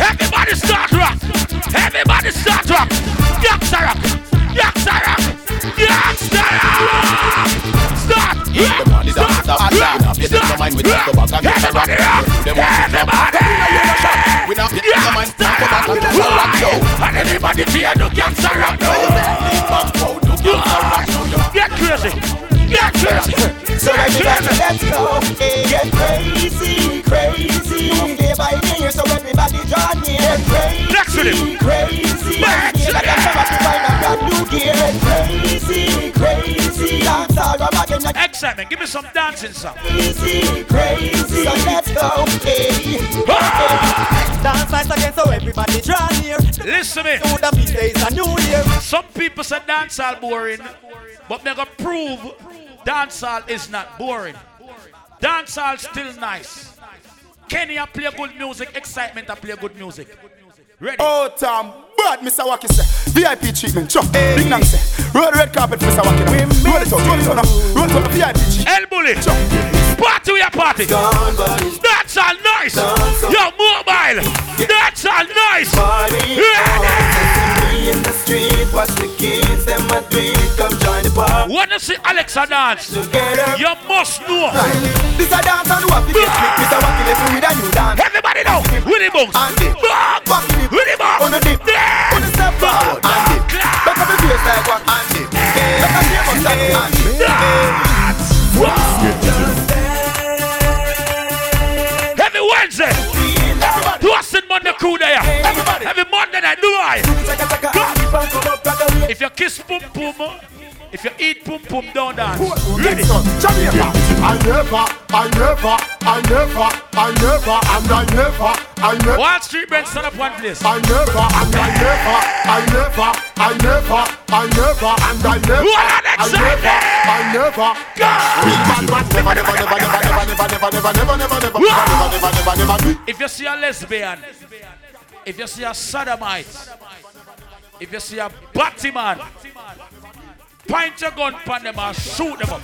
Everybody start rock. Everybody start rock. Youngster rock. Youngster rock. Youngster rock. Them want the dance stop and down. Now pay them no mind, we just go back and get the rock. Them want to drop, we not mind, now go back and get the rock. Yo, and everybody fear the gangsta rock. Yo, the rock. Get crazy, get crazy. So everybody, let's go, get crazy, crazy. Day by day, so everybody. Get crazy, crazy. Get crazy, crazy. Dance all over again Xsytment. Give me some dancing song. Crazy, crazy So let's go hey. Ah! Dance nice again, so everybody draw near. Listen to me. To the beat, there is a new year. Some people say dancehall boring, but me gonna prove dancehall is not boring. Dancehall still nice. Kenya play good music, Xsytment I play good music. Ready? Oh, Tom, bad, Mr. Wacky say. VIP treatment, chop. Big Nang say. Roll the red carpet for Mr. Wacky. Roll it out, roll it out now. Roll it out, VIP treatment. El Bully. Party we a party. That's all nice. Yo, mobile. That's all nice. In the street, watch the kids, them a it, come join the party. Wanna see Alexa dance? You must know. This a dance and what we get quick, Mr. Wacky, let's do ah! it a new dance. Everybody know. With the. And dip. Box. With the box. On the dip. On the step forward. And dip. Back up the face like what? And dip. Back up the face and dip. Every Wednesday. Twisted Monday crew there. Every Monday night, do I? If you kiss pum pum, if you eat pum pum, don't dance. Ready? I never, I never, I never, I never, and I never, I never. Wall Street Ben stand up one place. I never, and I never, I never, I never, I never, and I never. What an excitement! I never, I never. If you see a lesbian, if you see a sodomite, if you see a batty man point your gun upon them and shoot them up.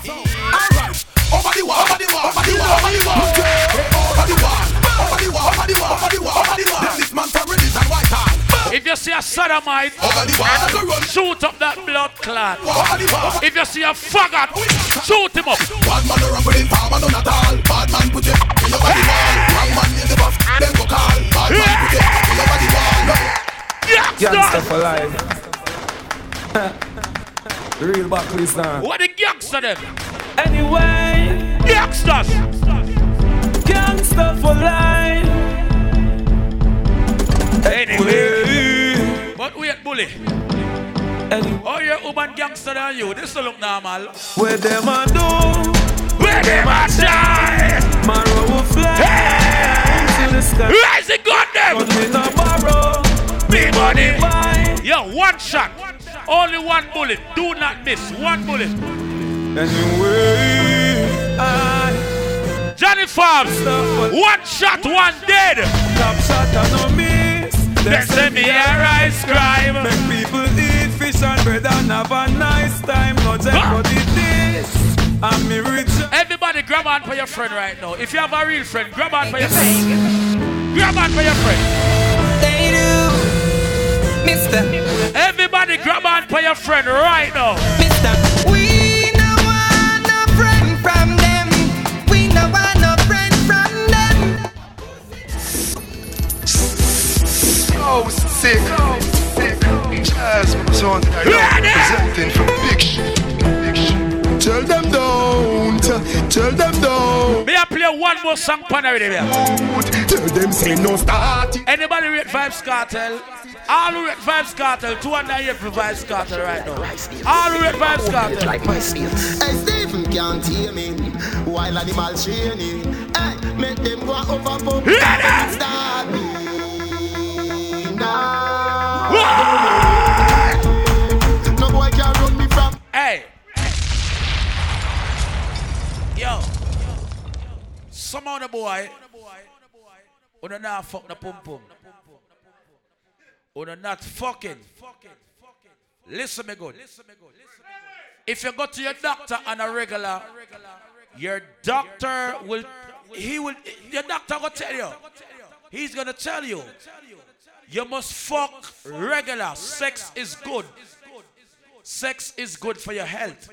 Over the wall, over the wall, over the wall, over the wall. Over the wall, over the wall, over the wall, over the wall, over the wall. This man for reddish and white hand. If you see a sodomite, Over the wall. shoot up that blood clot. Over the wall. If you see a faggot, shoot him up. Bad man no run in farmer none at all. Bad man put your in over the wall. Wrong man in the buff, them go call. Bad man put your in over the wall. Gangsta for life. Real Buckley's now. What the gangster them? Anyway, Gangsters. gangsta for life. Anyway. But wait, bully. Oh, you're urban gangster than you. This don't look normal. Where them a do? Where them a die? Tomorrow will fly to the sky. Rise the gun them. But me no borrow. Me money. Yo, one shot. Only one bullet. Do not miss. One bullet. Anyway, I Johnny Farms. One shot, one dead. top shot and no miss. Then send me a rice crime. Make people eat fish and bread and have a nice time. No but it is. I'm me rich. Everybody grab on for your friend right now. If you have a real friend, grab on for your friend. Grab on for your friend. They do. Mister. Everybody grab on for your friend right now. Mister. We no want no friend from them. We no want no friend from them. So sick. So sick. Jazz was on presenting from big shit. Tell them don't. Tell them don't. May I play one more song, Panarina? Tell them say no start. Anybody read Vybz Kartel? All who rate Vybz Kartel, 208 for Vybz Kartel right now. All who rate Vybz Kartel. Hey, Stephen can't hear me while animal training. Hey, make them go over for start me now. No boy can run me from. Hey. Yo. Some other boy. Una not fuck the pum pum. Una not fucking. Listen me good. If you go to your doctor on a regular, your doctor will, he will, your doctor will tell you. He's gonna tell you. You must fuck regular. Sex is good. Sex is good for your health.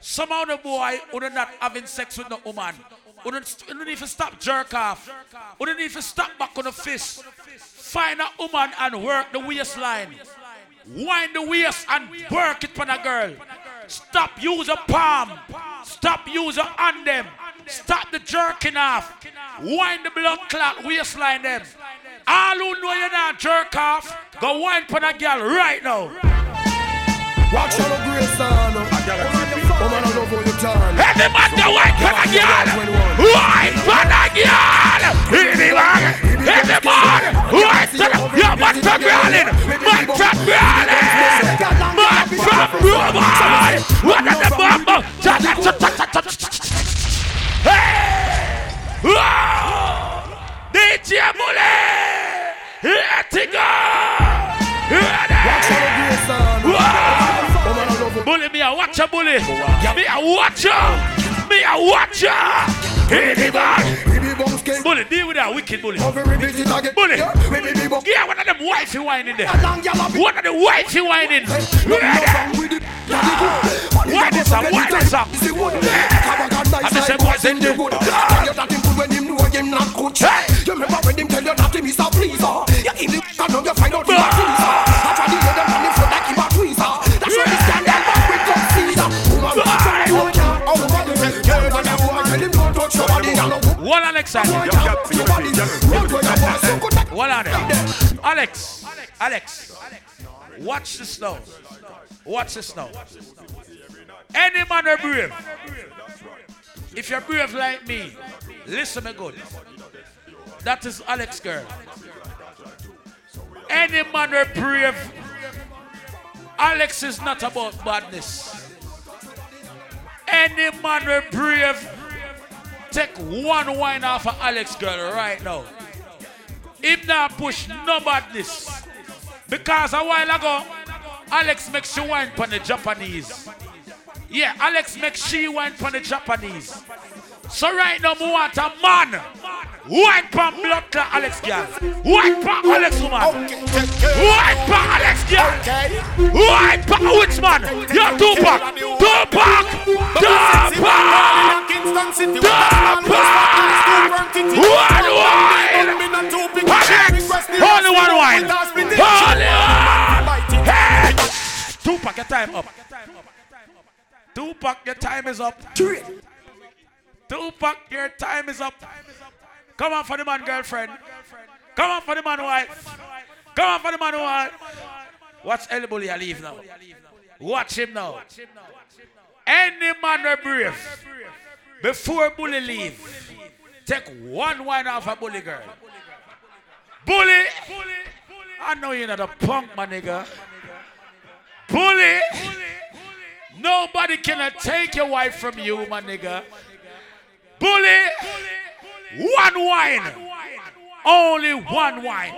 Some of the boy who not having sex with no woman. Who don't, don't need to stop jerk off. Who don't need to stop back on the fist. Find a woman and work the waistline. Wind the waist and work it for a girl. Stop use a palm. Stop use a hand them. Stop the jerking off. Wind the blood clot waistline them. All who know you're not jerk off, go wind for a girl right now. Watch out grace, son. Woman, I love how you turn. Every man go wine for a girl. Wine for a girl. Every man, every man, wine for a Yo, man from Berlin. Man from Berlin. Man from Berlin. What are the bomb? Cha cha cha cha cha cha. Hey! Whoa! DJ Mule! Here to go! Of I how Bully me a watch bully. Me a watch. Me a watch. Hit him on. Bully, deal with that wicked bully. Bully. Yeah, one of them wifey whining there. One of the wifey whining. Why this up? Why this up? And the same boys in there. when him know him not good. You remember when him tell you that him is a pleaser? You in the and now you find out him a pleaser. And a woman, Alex and your body. Run to your boy, so good. One on it. Alex. Alex. Watch the snow. Watch the snow. Any man are brave. If you're brave like me, listen me good. That is Alex girl. Any man are brave. Alex is not about badness. Any man are brave. Take one wine off of Alex girl right now. Him not push no badness. Because a while ago, Alex makes she wine for the Japanese. Yeah, Alex makes she wine for the Japanese. So right now, we want a man. Wine for blood clot Alex girl. Wine for Alex woman. Wine for Alex girl. Wine for which man? You're Tupac. Tupac. Tupac. Tupac. One wine. Only one wine. Only one. Hey. Tupac, your time up. Tupac, your time is up. Tupac, your time is up. Come on for the man, girlfriend. Come on for the man, wife. Come on for the man, wife. Watch El Bully leave now. Watch him now. Any man are brave. Before Bully leave, take one wine off a Bully girl. Bully. I know you're not a punk, my nigga. Bully. Nobody can take your wife from you, my nigga. Bully. One wine. Only one wine.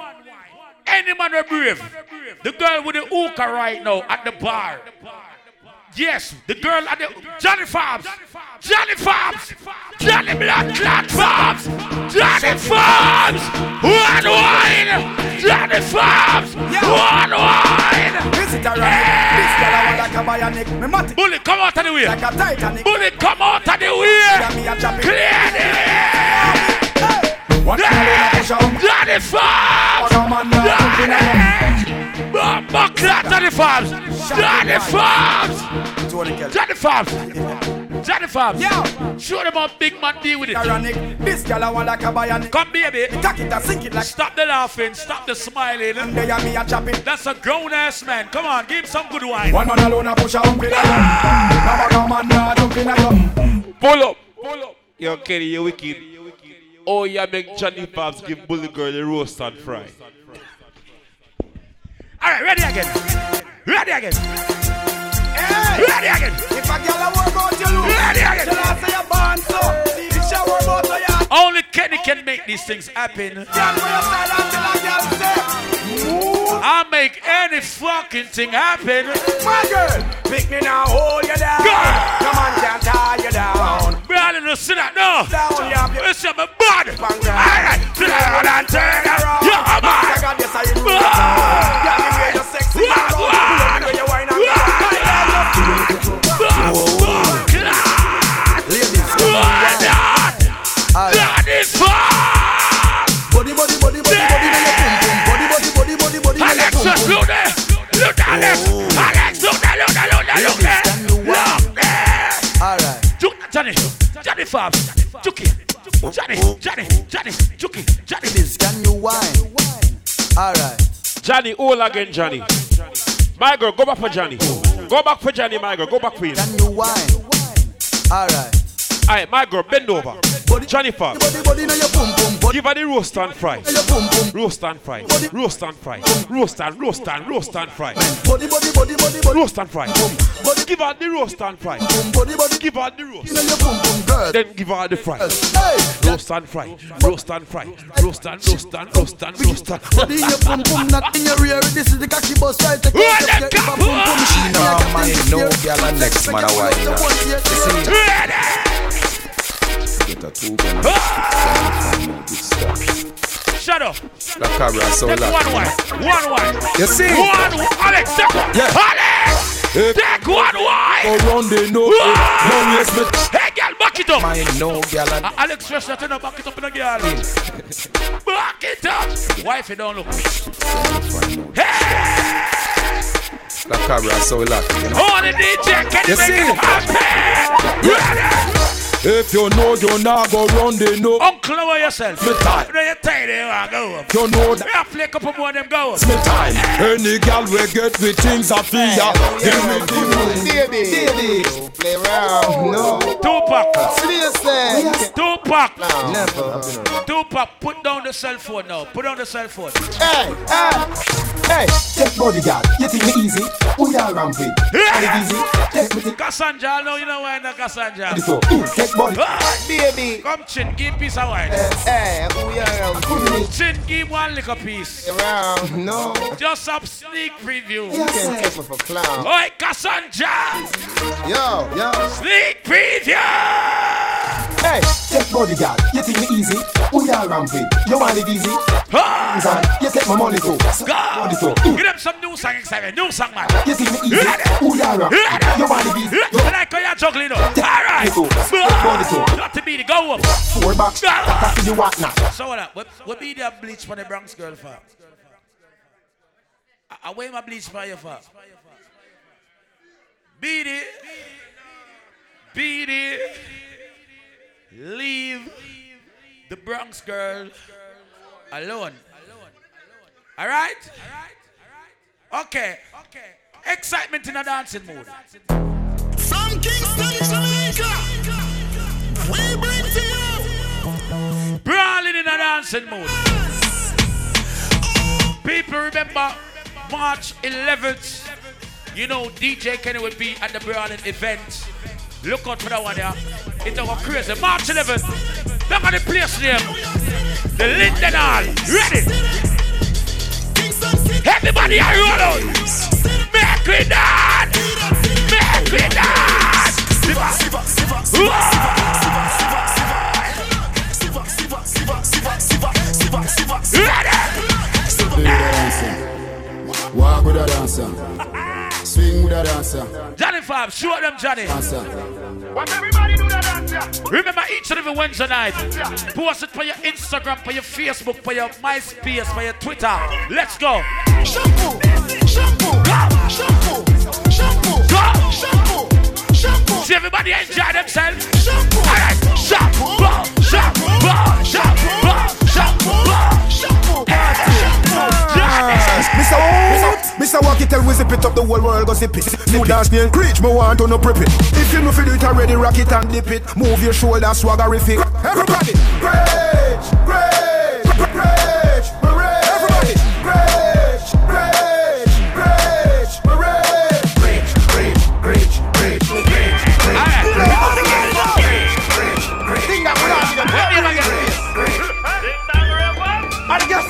Any man brave. The girl with the hookah right now at the bar. Yes, the girl at the Johnny Fabs. Johnny Fabs. Johnny Blood Clot Fabs. Johnny Fabs. Who are the one wine. Johnny Fabs. One wine. Hey. Bully, come out of the way. Bully, come out of the way. Clear the way. Johnny Fabs. Johnny. Buckler, Johnny Fabs. Johnny Fabs. Johnny Fabs. Johnny Fabs. Yo. Show them how big man deal with it. Ironic. This girl I want like a bionic. Come, baby. Cock it and sink it like. Stop the laughing. Stop the smiling. And they me a chop it. That's a grown ass man. Come on, give him some good wine. One man alone a push a hump in a yum. Now a man nah jump in a yum. Pull up. Pull up. Yo, Kenny, you wicked. Oh, yeah, make Johnny Fabs give Bully Girl the roast and fry. All right, ready again. Ready again. Hey. Ready again. If a girl a work out you lose. Ready again. Tell her say you born so. See the shower about so you. Only Kenny can make these things happen. Girl, for your side until a girl say. Move. I'll make any fucking thing happen. My girl, pick me now, hold you down. Come on, can't tie you down. Brother, no sit that no. Down, you your Listen, my body. down. Alright, sit down and turn around. Yeah, I man. got this, how you. Girl, give me your sexy. Johnny, all again, Johnny. My girl, go back for Johnny. Go back for Johnny, my girl. Go back for him. Can you wine? Alright. Alright, my girl, bend over. Johnny Fabs. Give her the roast and fry. Roast and fry. Roast and fry. Roast and roast and roast and fry. Roast and fry. Give her the roast and fry. Give her the roast. Then give her the fry. Roast and fry. Roast and fry. Roast and roast and roast and roast and. Body in your pum pum, not in your rear. This is the cocky bus right. Take your- your cap- pum pum. Nah, Yeah, man, no girl and next man a want. You see, Get gun stuff. Shut up. The camera so Take loud. one wine. One wine. You see? One. Alex, take one. Yeah. Alex, take one wine. Go round the no, Ah! no waste me. Hey, girl, back it up. Man, no girl and Uh, Alex Fresh, not turn up, back it up in a girl. Back it up. Wife, you don't look. Hey! the camera so loud. You know. Oh, the DJ, can you You make see? it happen? Ready? If you know you not go round the no, Uncle, know yourself. Me tired. You know you're tired, you want go up. you know that. We have to play a couple more of them go up. It's me time. Any girl we get with things I feel ya. Give me the moon. Baby, baby. Play around. No. Tupac. Seriously. Tupac. Never. Tupac, put down the cell phone now. Put down the cell phone. Hey, hey, hey. Take bodyguard. You think me easy? We are ramping. All it easy. Take me to Cassandra, I know you know why not Cassandra. the Take body. Ah, Baby. Come, Chin, give piece of wine. Hey, we are ramping. Chin, give one little piece. Around. No. Just a sneak preview. You can take me for clown. Oi, Cassandra! Yo, yo. Sneak preview! Hey, take bodyguard. You think me easy? We are ramping. You want it easy? Hands on. You take my money too. Money too. Give them some new song excitement. New song, man. You think me easy? We are ramping. You want it easy? I like how you're juggling, though. All right. Money too. Money too. Not to be the go up. Four bucks. Ah! That's what you want now. So what up? What, what be the bleach for the Bronx girl for? I, I wear my bleach for you for. Beat it. Beat it. Leave the Bronx girl alone. All right? Okay. Okay. Excitement in a dancing mood. From Kingston, Jamaica, we bring to you Brawling in a dancing mood. People remember March 11th. You know DJ Kenny will be at the Brawling event. Look out for that one there. It's going crazy. March 11th. Look at the place name. The Linden Hall. Ready? Everybody are roll out. Swing with a dancer. Johnny Fab, show them Johnny. Dancer. Remember each and every Wednesday night, post it for your Instagram, for your Facebook, for your MySpace, for your Twitter. Let's go. shampoo, shampoo, go. shampoo, shampoo, Go. shampoo, shampoo, See everybody enjoy themselves. Shampoo, Alright, Shampoo, shampoo, shampoo, shampoo, shampoo. Mr. Mr. Mr. Walkie tell we zip it up the whole world go zip it. New dance name Creech, me want to no prep it. If you know feel it already, rock it and dip it. Move your shoulder, swaggerific. Everybody, Creech, Creech,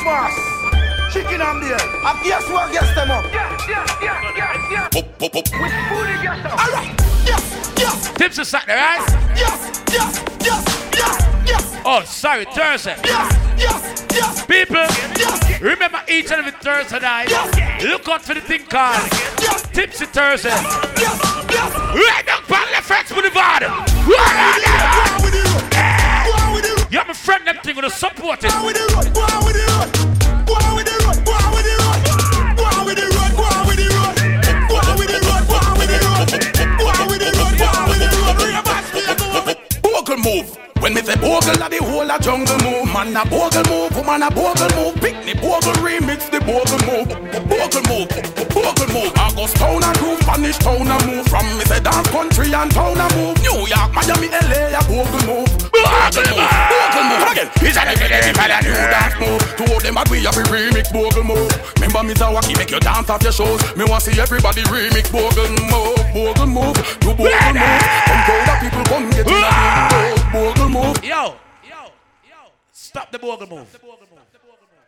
Christmas. Chicken and beer. I guess what guess them up. Yes, yes, yes, yes, yes. With food and them. All right. Yes, yes. Tipsy Saturday, right? Yes, yes, yes, yes, yes. Oh, sorry, Thursday. Yes, yes, yes. People, yes. remember each and every Thursday night. Yes. Look out for the thing card. yes. Tipsy Thursday. Yes, yes. Right down by the French Boulevard. Right on there. You have a friend, them thing gonna support it. Go with move. When me say bogle, a the whole a jungle move. Man a bogle move, woman a bogle move. Picnic bogle remix the bogle move. Bogle move, bogle move. August town and groove, Spanish town a move. From me say dance country and town a move. New York, Miami, LA a bogle move. Bogle move, bogle move. Again, it's a new dance move. Two of them bad we have a remix bogle move. Remember me Zawaki make you dance off your shows. Me want see everybody remix bogle move, bogle move, do bogle move. Come crowd of people come get in a bogle move. Yo, stop the bogle move.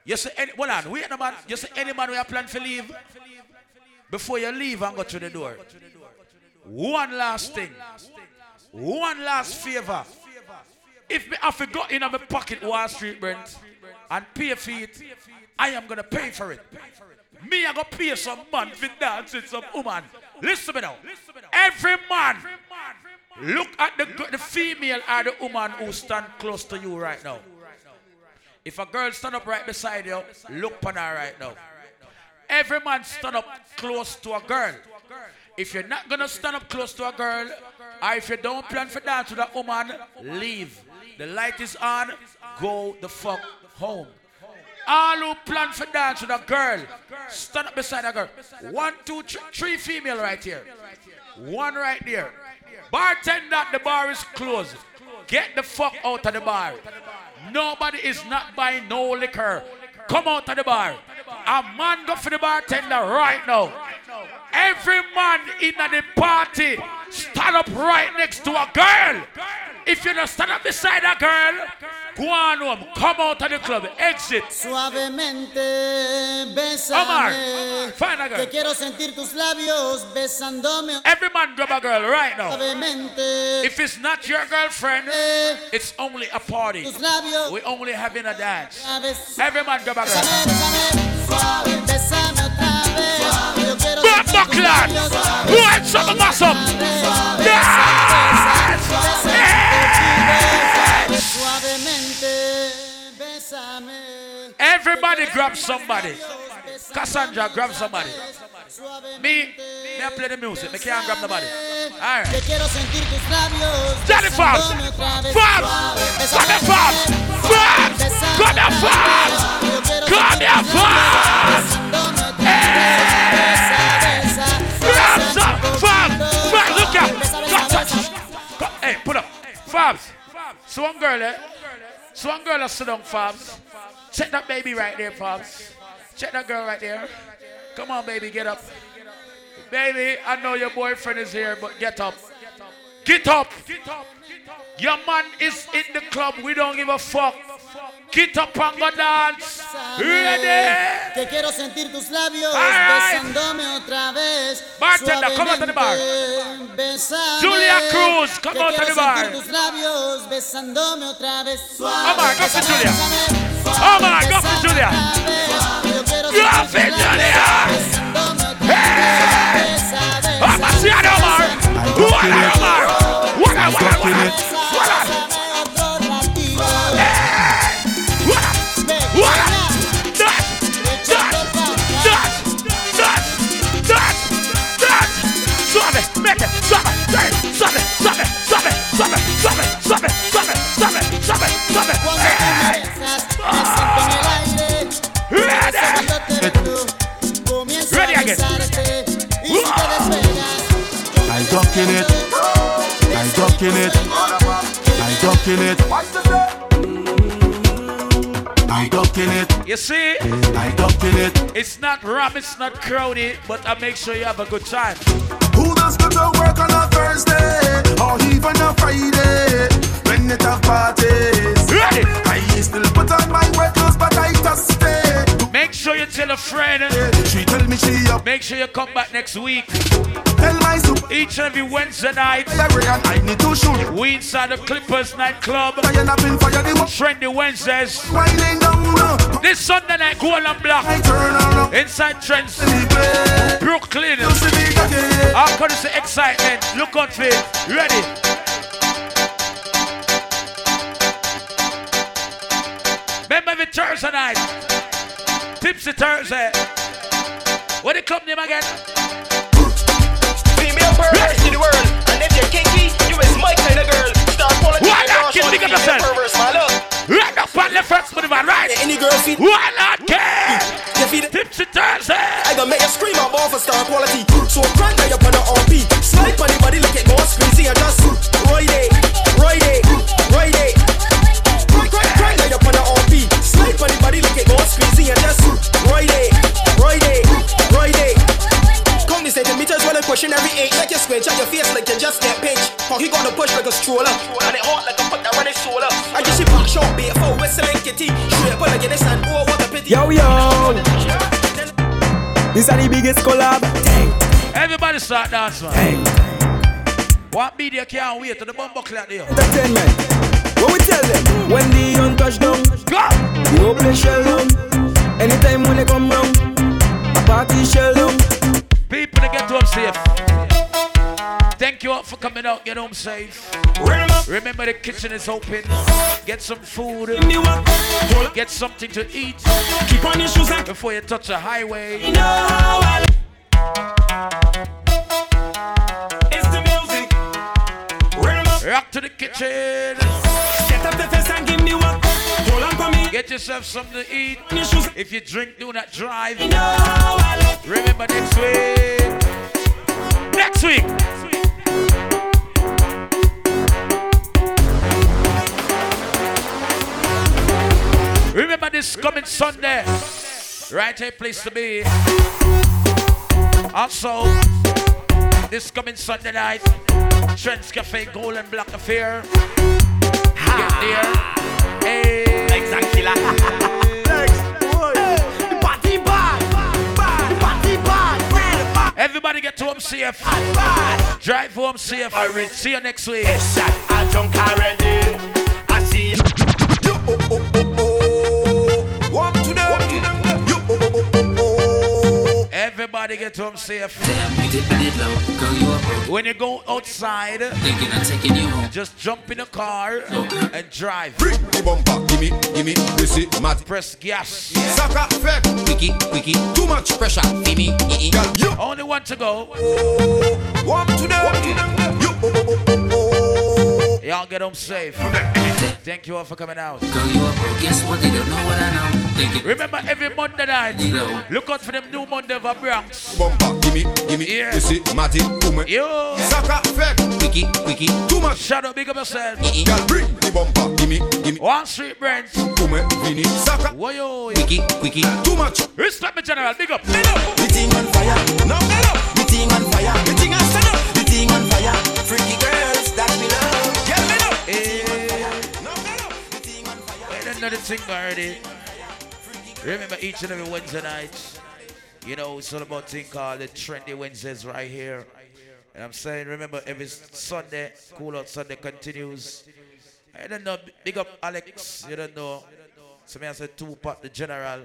You say, any, hold on, wait a man. You say, any man we have planned to leave? Before you leave and go through the door. One last thing. One last favor. If me have to go in my pocket Wall Street rent and pay for it, I am gonna pay for it. Me, I gonna pay some man for dance with some woman. Listen to me now. Every man, look at the, the female or the woman who stand close to you right now. If a girl stand up right beside you, look on her right now. Every man stand up close to a girl. If you're not gonna stand up close to a girl, or if you don't plan for dance with a woman, leave. The light is on, go the fuck home. All who plan for dance with a girl, stand up beside a girl. One, two, three female right here. One right there. Bartender, the bar is closed. Get the fuck out of the bar. Nobody is not buying no liquor. Come out of the bar. A man go for the bartender right now. Every man in the party stand up right next to a girl. If you don't stand up beside a girl, go on home. Come out of the club. Exit. Suavemente, bésame. find a girl. Que quiero sentir tus labios besándome. Every man grab a girl right now. Suavemente. If it's not your girlfriend, eh. it's only a party. We're only having a dance. Every man grab a girl. Suave, bésame otra vez. Bomber Clan. Wind something us. Yes! yes! Everybody grab somebody. Cassandra, grab somebody. Me, me, I play the music. Me can't grab nobody. All right. Johnny Fabs. Fabs. Johnny Fabs. Fabs. Johnny Fabs. Johnny Fabs. Hey. Hey, put up. Fabs. So one girl, eh? So one girl, sit down, Fabs. Check that baby right there, Fabs. Check that girl right there. Come on, baby, get up. Baby, I know your boyfriend is here, but get up. Get up. Your man is in the club. We don't give a fuck. Get up and go dance. Ready? Que quiero sentir tus labios besándome otra vez. Bartender, come out to the bar. Bésame. Julia Cruz, come out to the bar. tus labios besándome otra vez. Oh my, go for Julia. Oh my, go for Julia. Go for Julia. labios besándome otra vez. Besa, besa, I'm a Omar. What Omar. What a, ¡Sabe, sabe, sabe! Cuando te embarazas, en el I duck in it. I duck in it. I duck in it. You see? I ducking it. It's not ram, it's not crowded, but I make sure you have a good time. Who does go to work on a Thursday or even a Friday when it have parties? Ready? I still put on my work clothes, but I just stay. Make sure you tell a friend. She tell me she up. Make sure you come back next week. Tell my soup. Each and every Wednesday night. I need to shoot. We inside the Clippers nightclub. Fire up in fire the Trendy Wednesdays. This Sunday night, Gold and Black. I turn around. Inside Trends. Brooklyn. You see me again. How could it's excitement? Look out for it. Ready? Remember every Thursday night. Tipsy Thursday. What the club name again? Female perverse in the world. And if you're kinky, you is my kind of girl. Start. Why not? Give me the percent. perverse, my love. Right up on the first the man, right? Any girl feet. Why not care? You feel it? Tipsy Thursday. I gonna make you scream out more for star quality. This are the biggest collab. Everybody start dancing. What media can't wait to the bumper clock there. Entertainment. What we tell them? When the young touch down, Go! the whole place shell down. Anytime when they come round, a party shell down. People to get home safe. All for coming out. Get home safe. Remember the kitchen is open. Get some food. Get something to eat. Keep on your shoes before you touch the highway. you know how I It's the music. Rock to the kitchen. Get up the face and give me one. Hold on for me. Get yourself something to eat. On your shoes. If you drink, do not drive. You know how I love. Remember next week. Next week. Remember this coming Sunday. Right here, place to be. Also, this coming Sunday night, Trends Cafe Gold and Black Affair. Get there. Hey. Exactly. The party bad, bad. The party bad, bad, bad. Everybody get to home safe. Bad. Drive home safe. See you next week. Yes, shot. I drunk already. Eh? I see you. Everybody get home safe. Damn, you dipping it low. Girl, you a pro. When you go outside, taking you home. just jump in the car and drive. Bring the bumper, gimme, gimme, this it, mad. Press gas. Sucker fake. Wiki, wiki. Too much Pressure. Fimi. ee, ee. Girl, you Only one to go. Oh, Walk to them. Y'all get home safe. Thank you all for coming out. Girl, you a pro. Guess what? They don't know what I know. Thinking. Remember every Monday night, Low. look out for them new Monday for Bronx. bumper, gimme, gimme, Yeah. this it, matty, boom. Yo, Sucker fake. Wiki, wiki. Too much. shout out, big up yourself. ee, ee. Girl, bring the bumper, gimme, gimme, One Street Brands. boom, Vinny. Sucker. Whoa, yo, yo. Wiki, wiki. Too much. Respect me, General. Big up. big up. The thing on fire. No, no, no. The thing on fire. The thing on stand up. The thing on fire. Freaky girls that we love. Wait another thing already. Remember each and every Wednesday night, you know, it's all about thing called the Trendy Wednesdays right here. And I'm saying, remember every Sunday, Cool Out Sunday continues. I don't know, big up Alex, you don't know. So me I say Tupac, the General,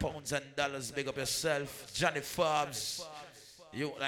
pounds and dollars, big up yourself. Johnny Forbes, you like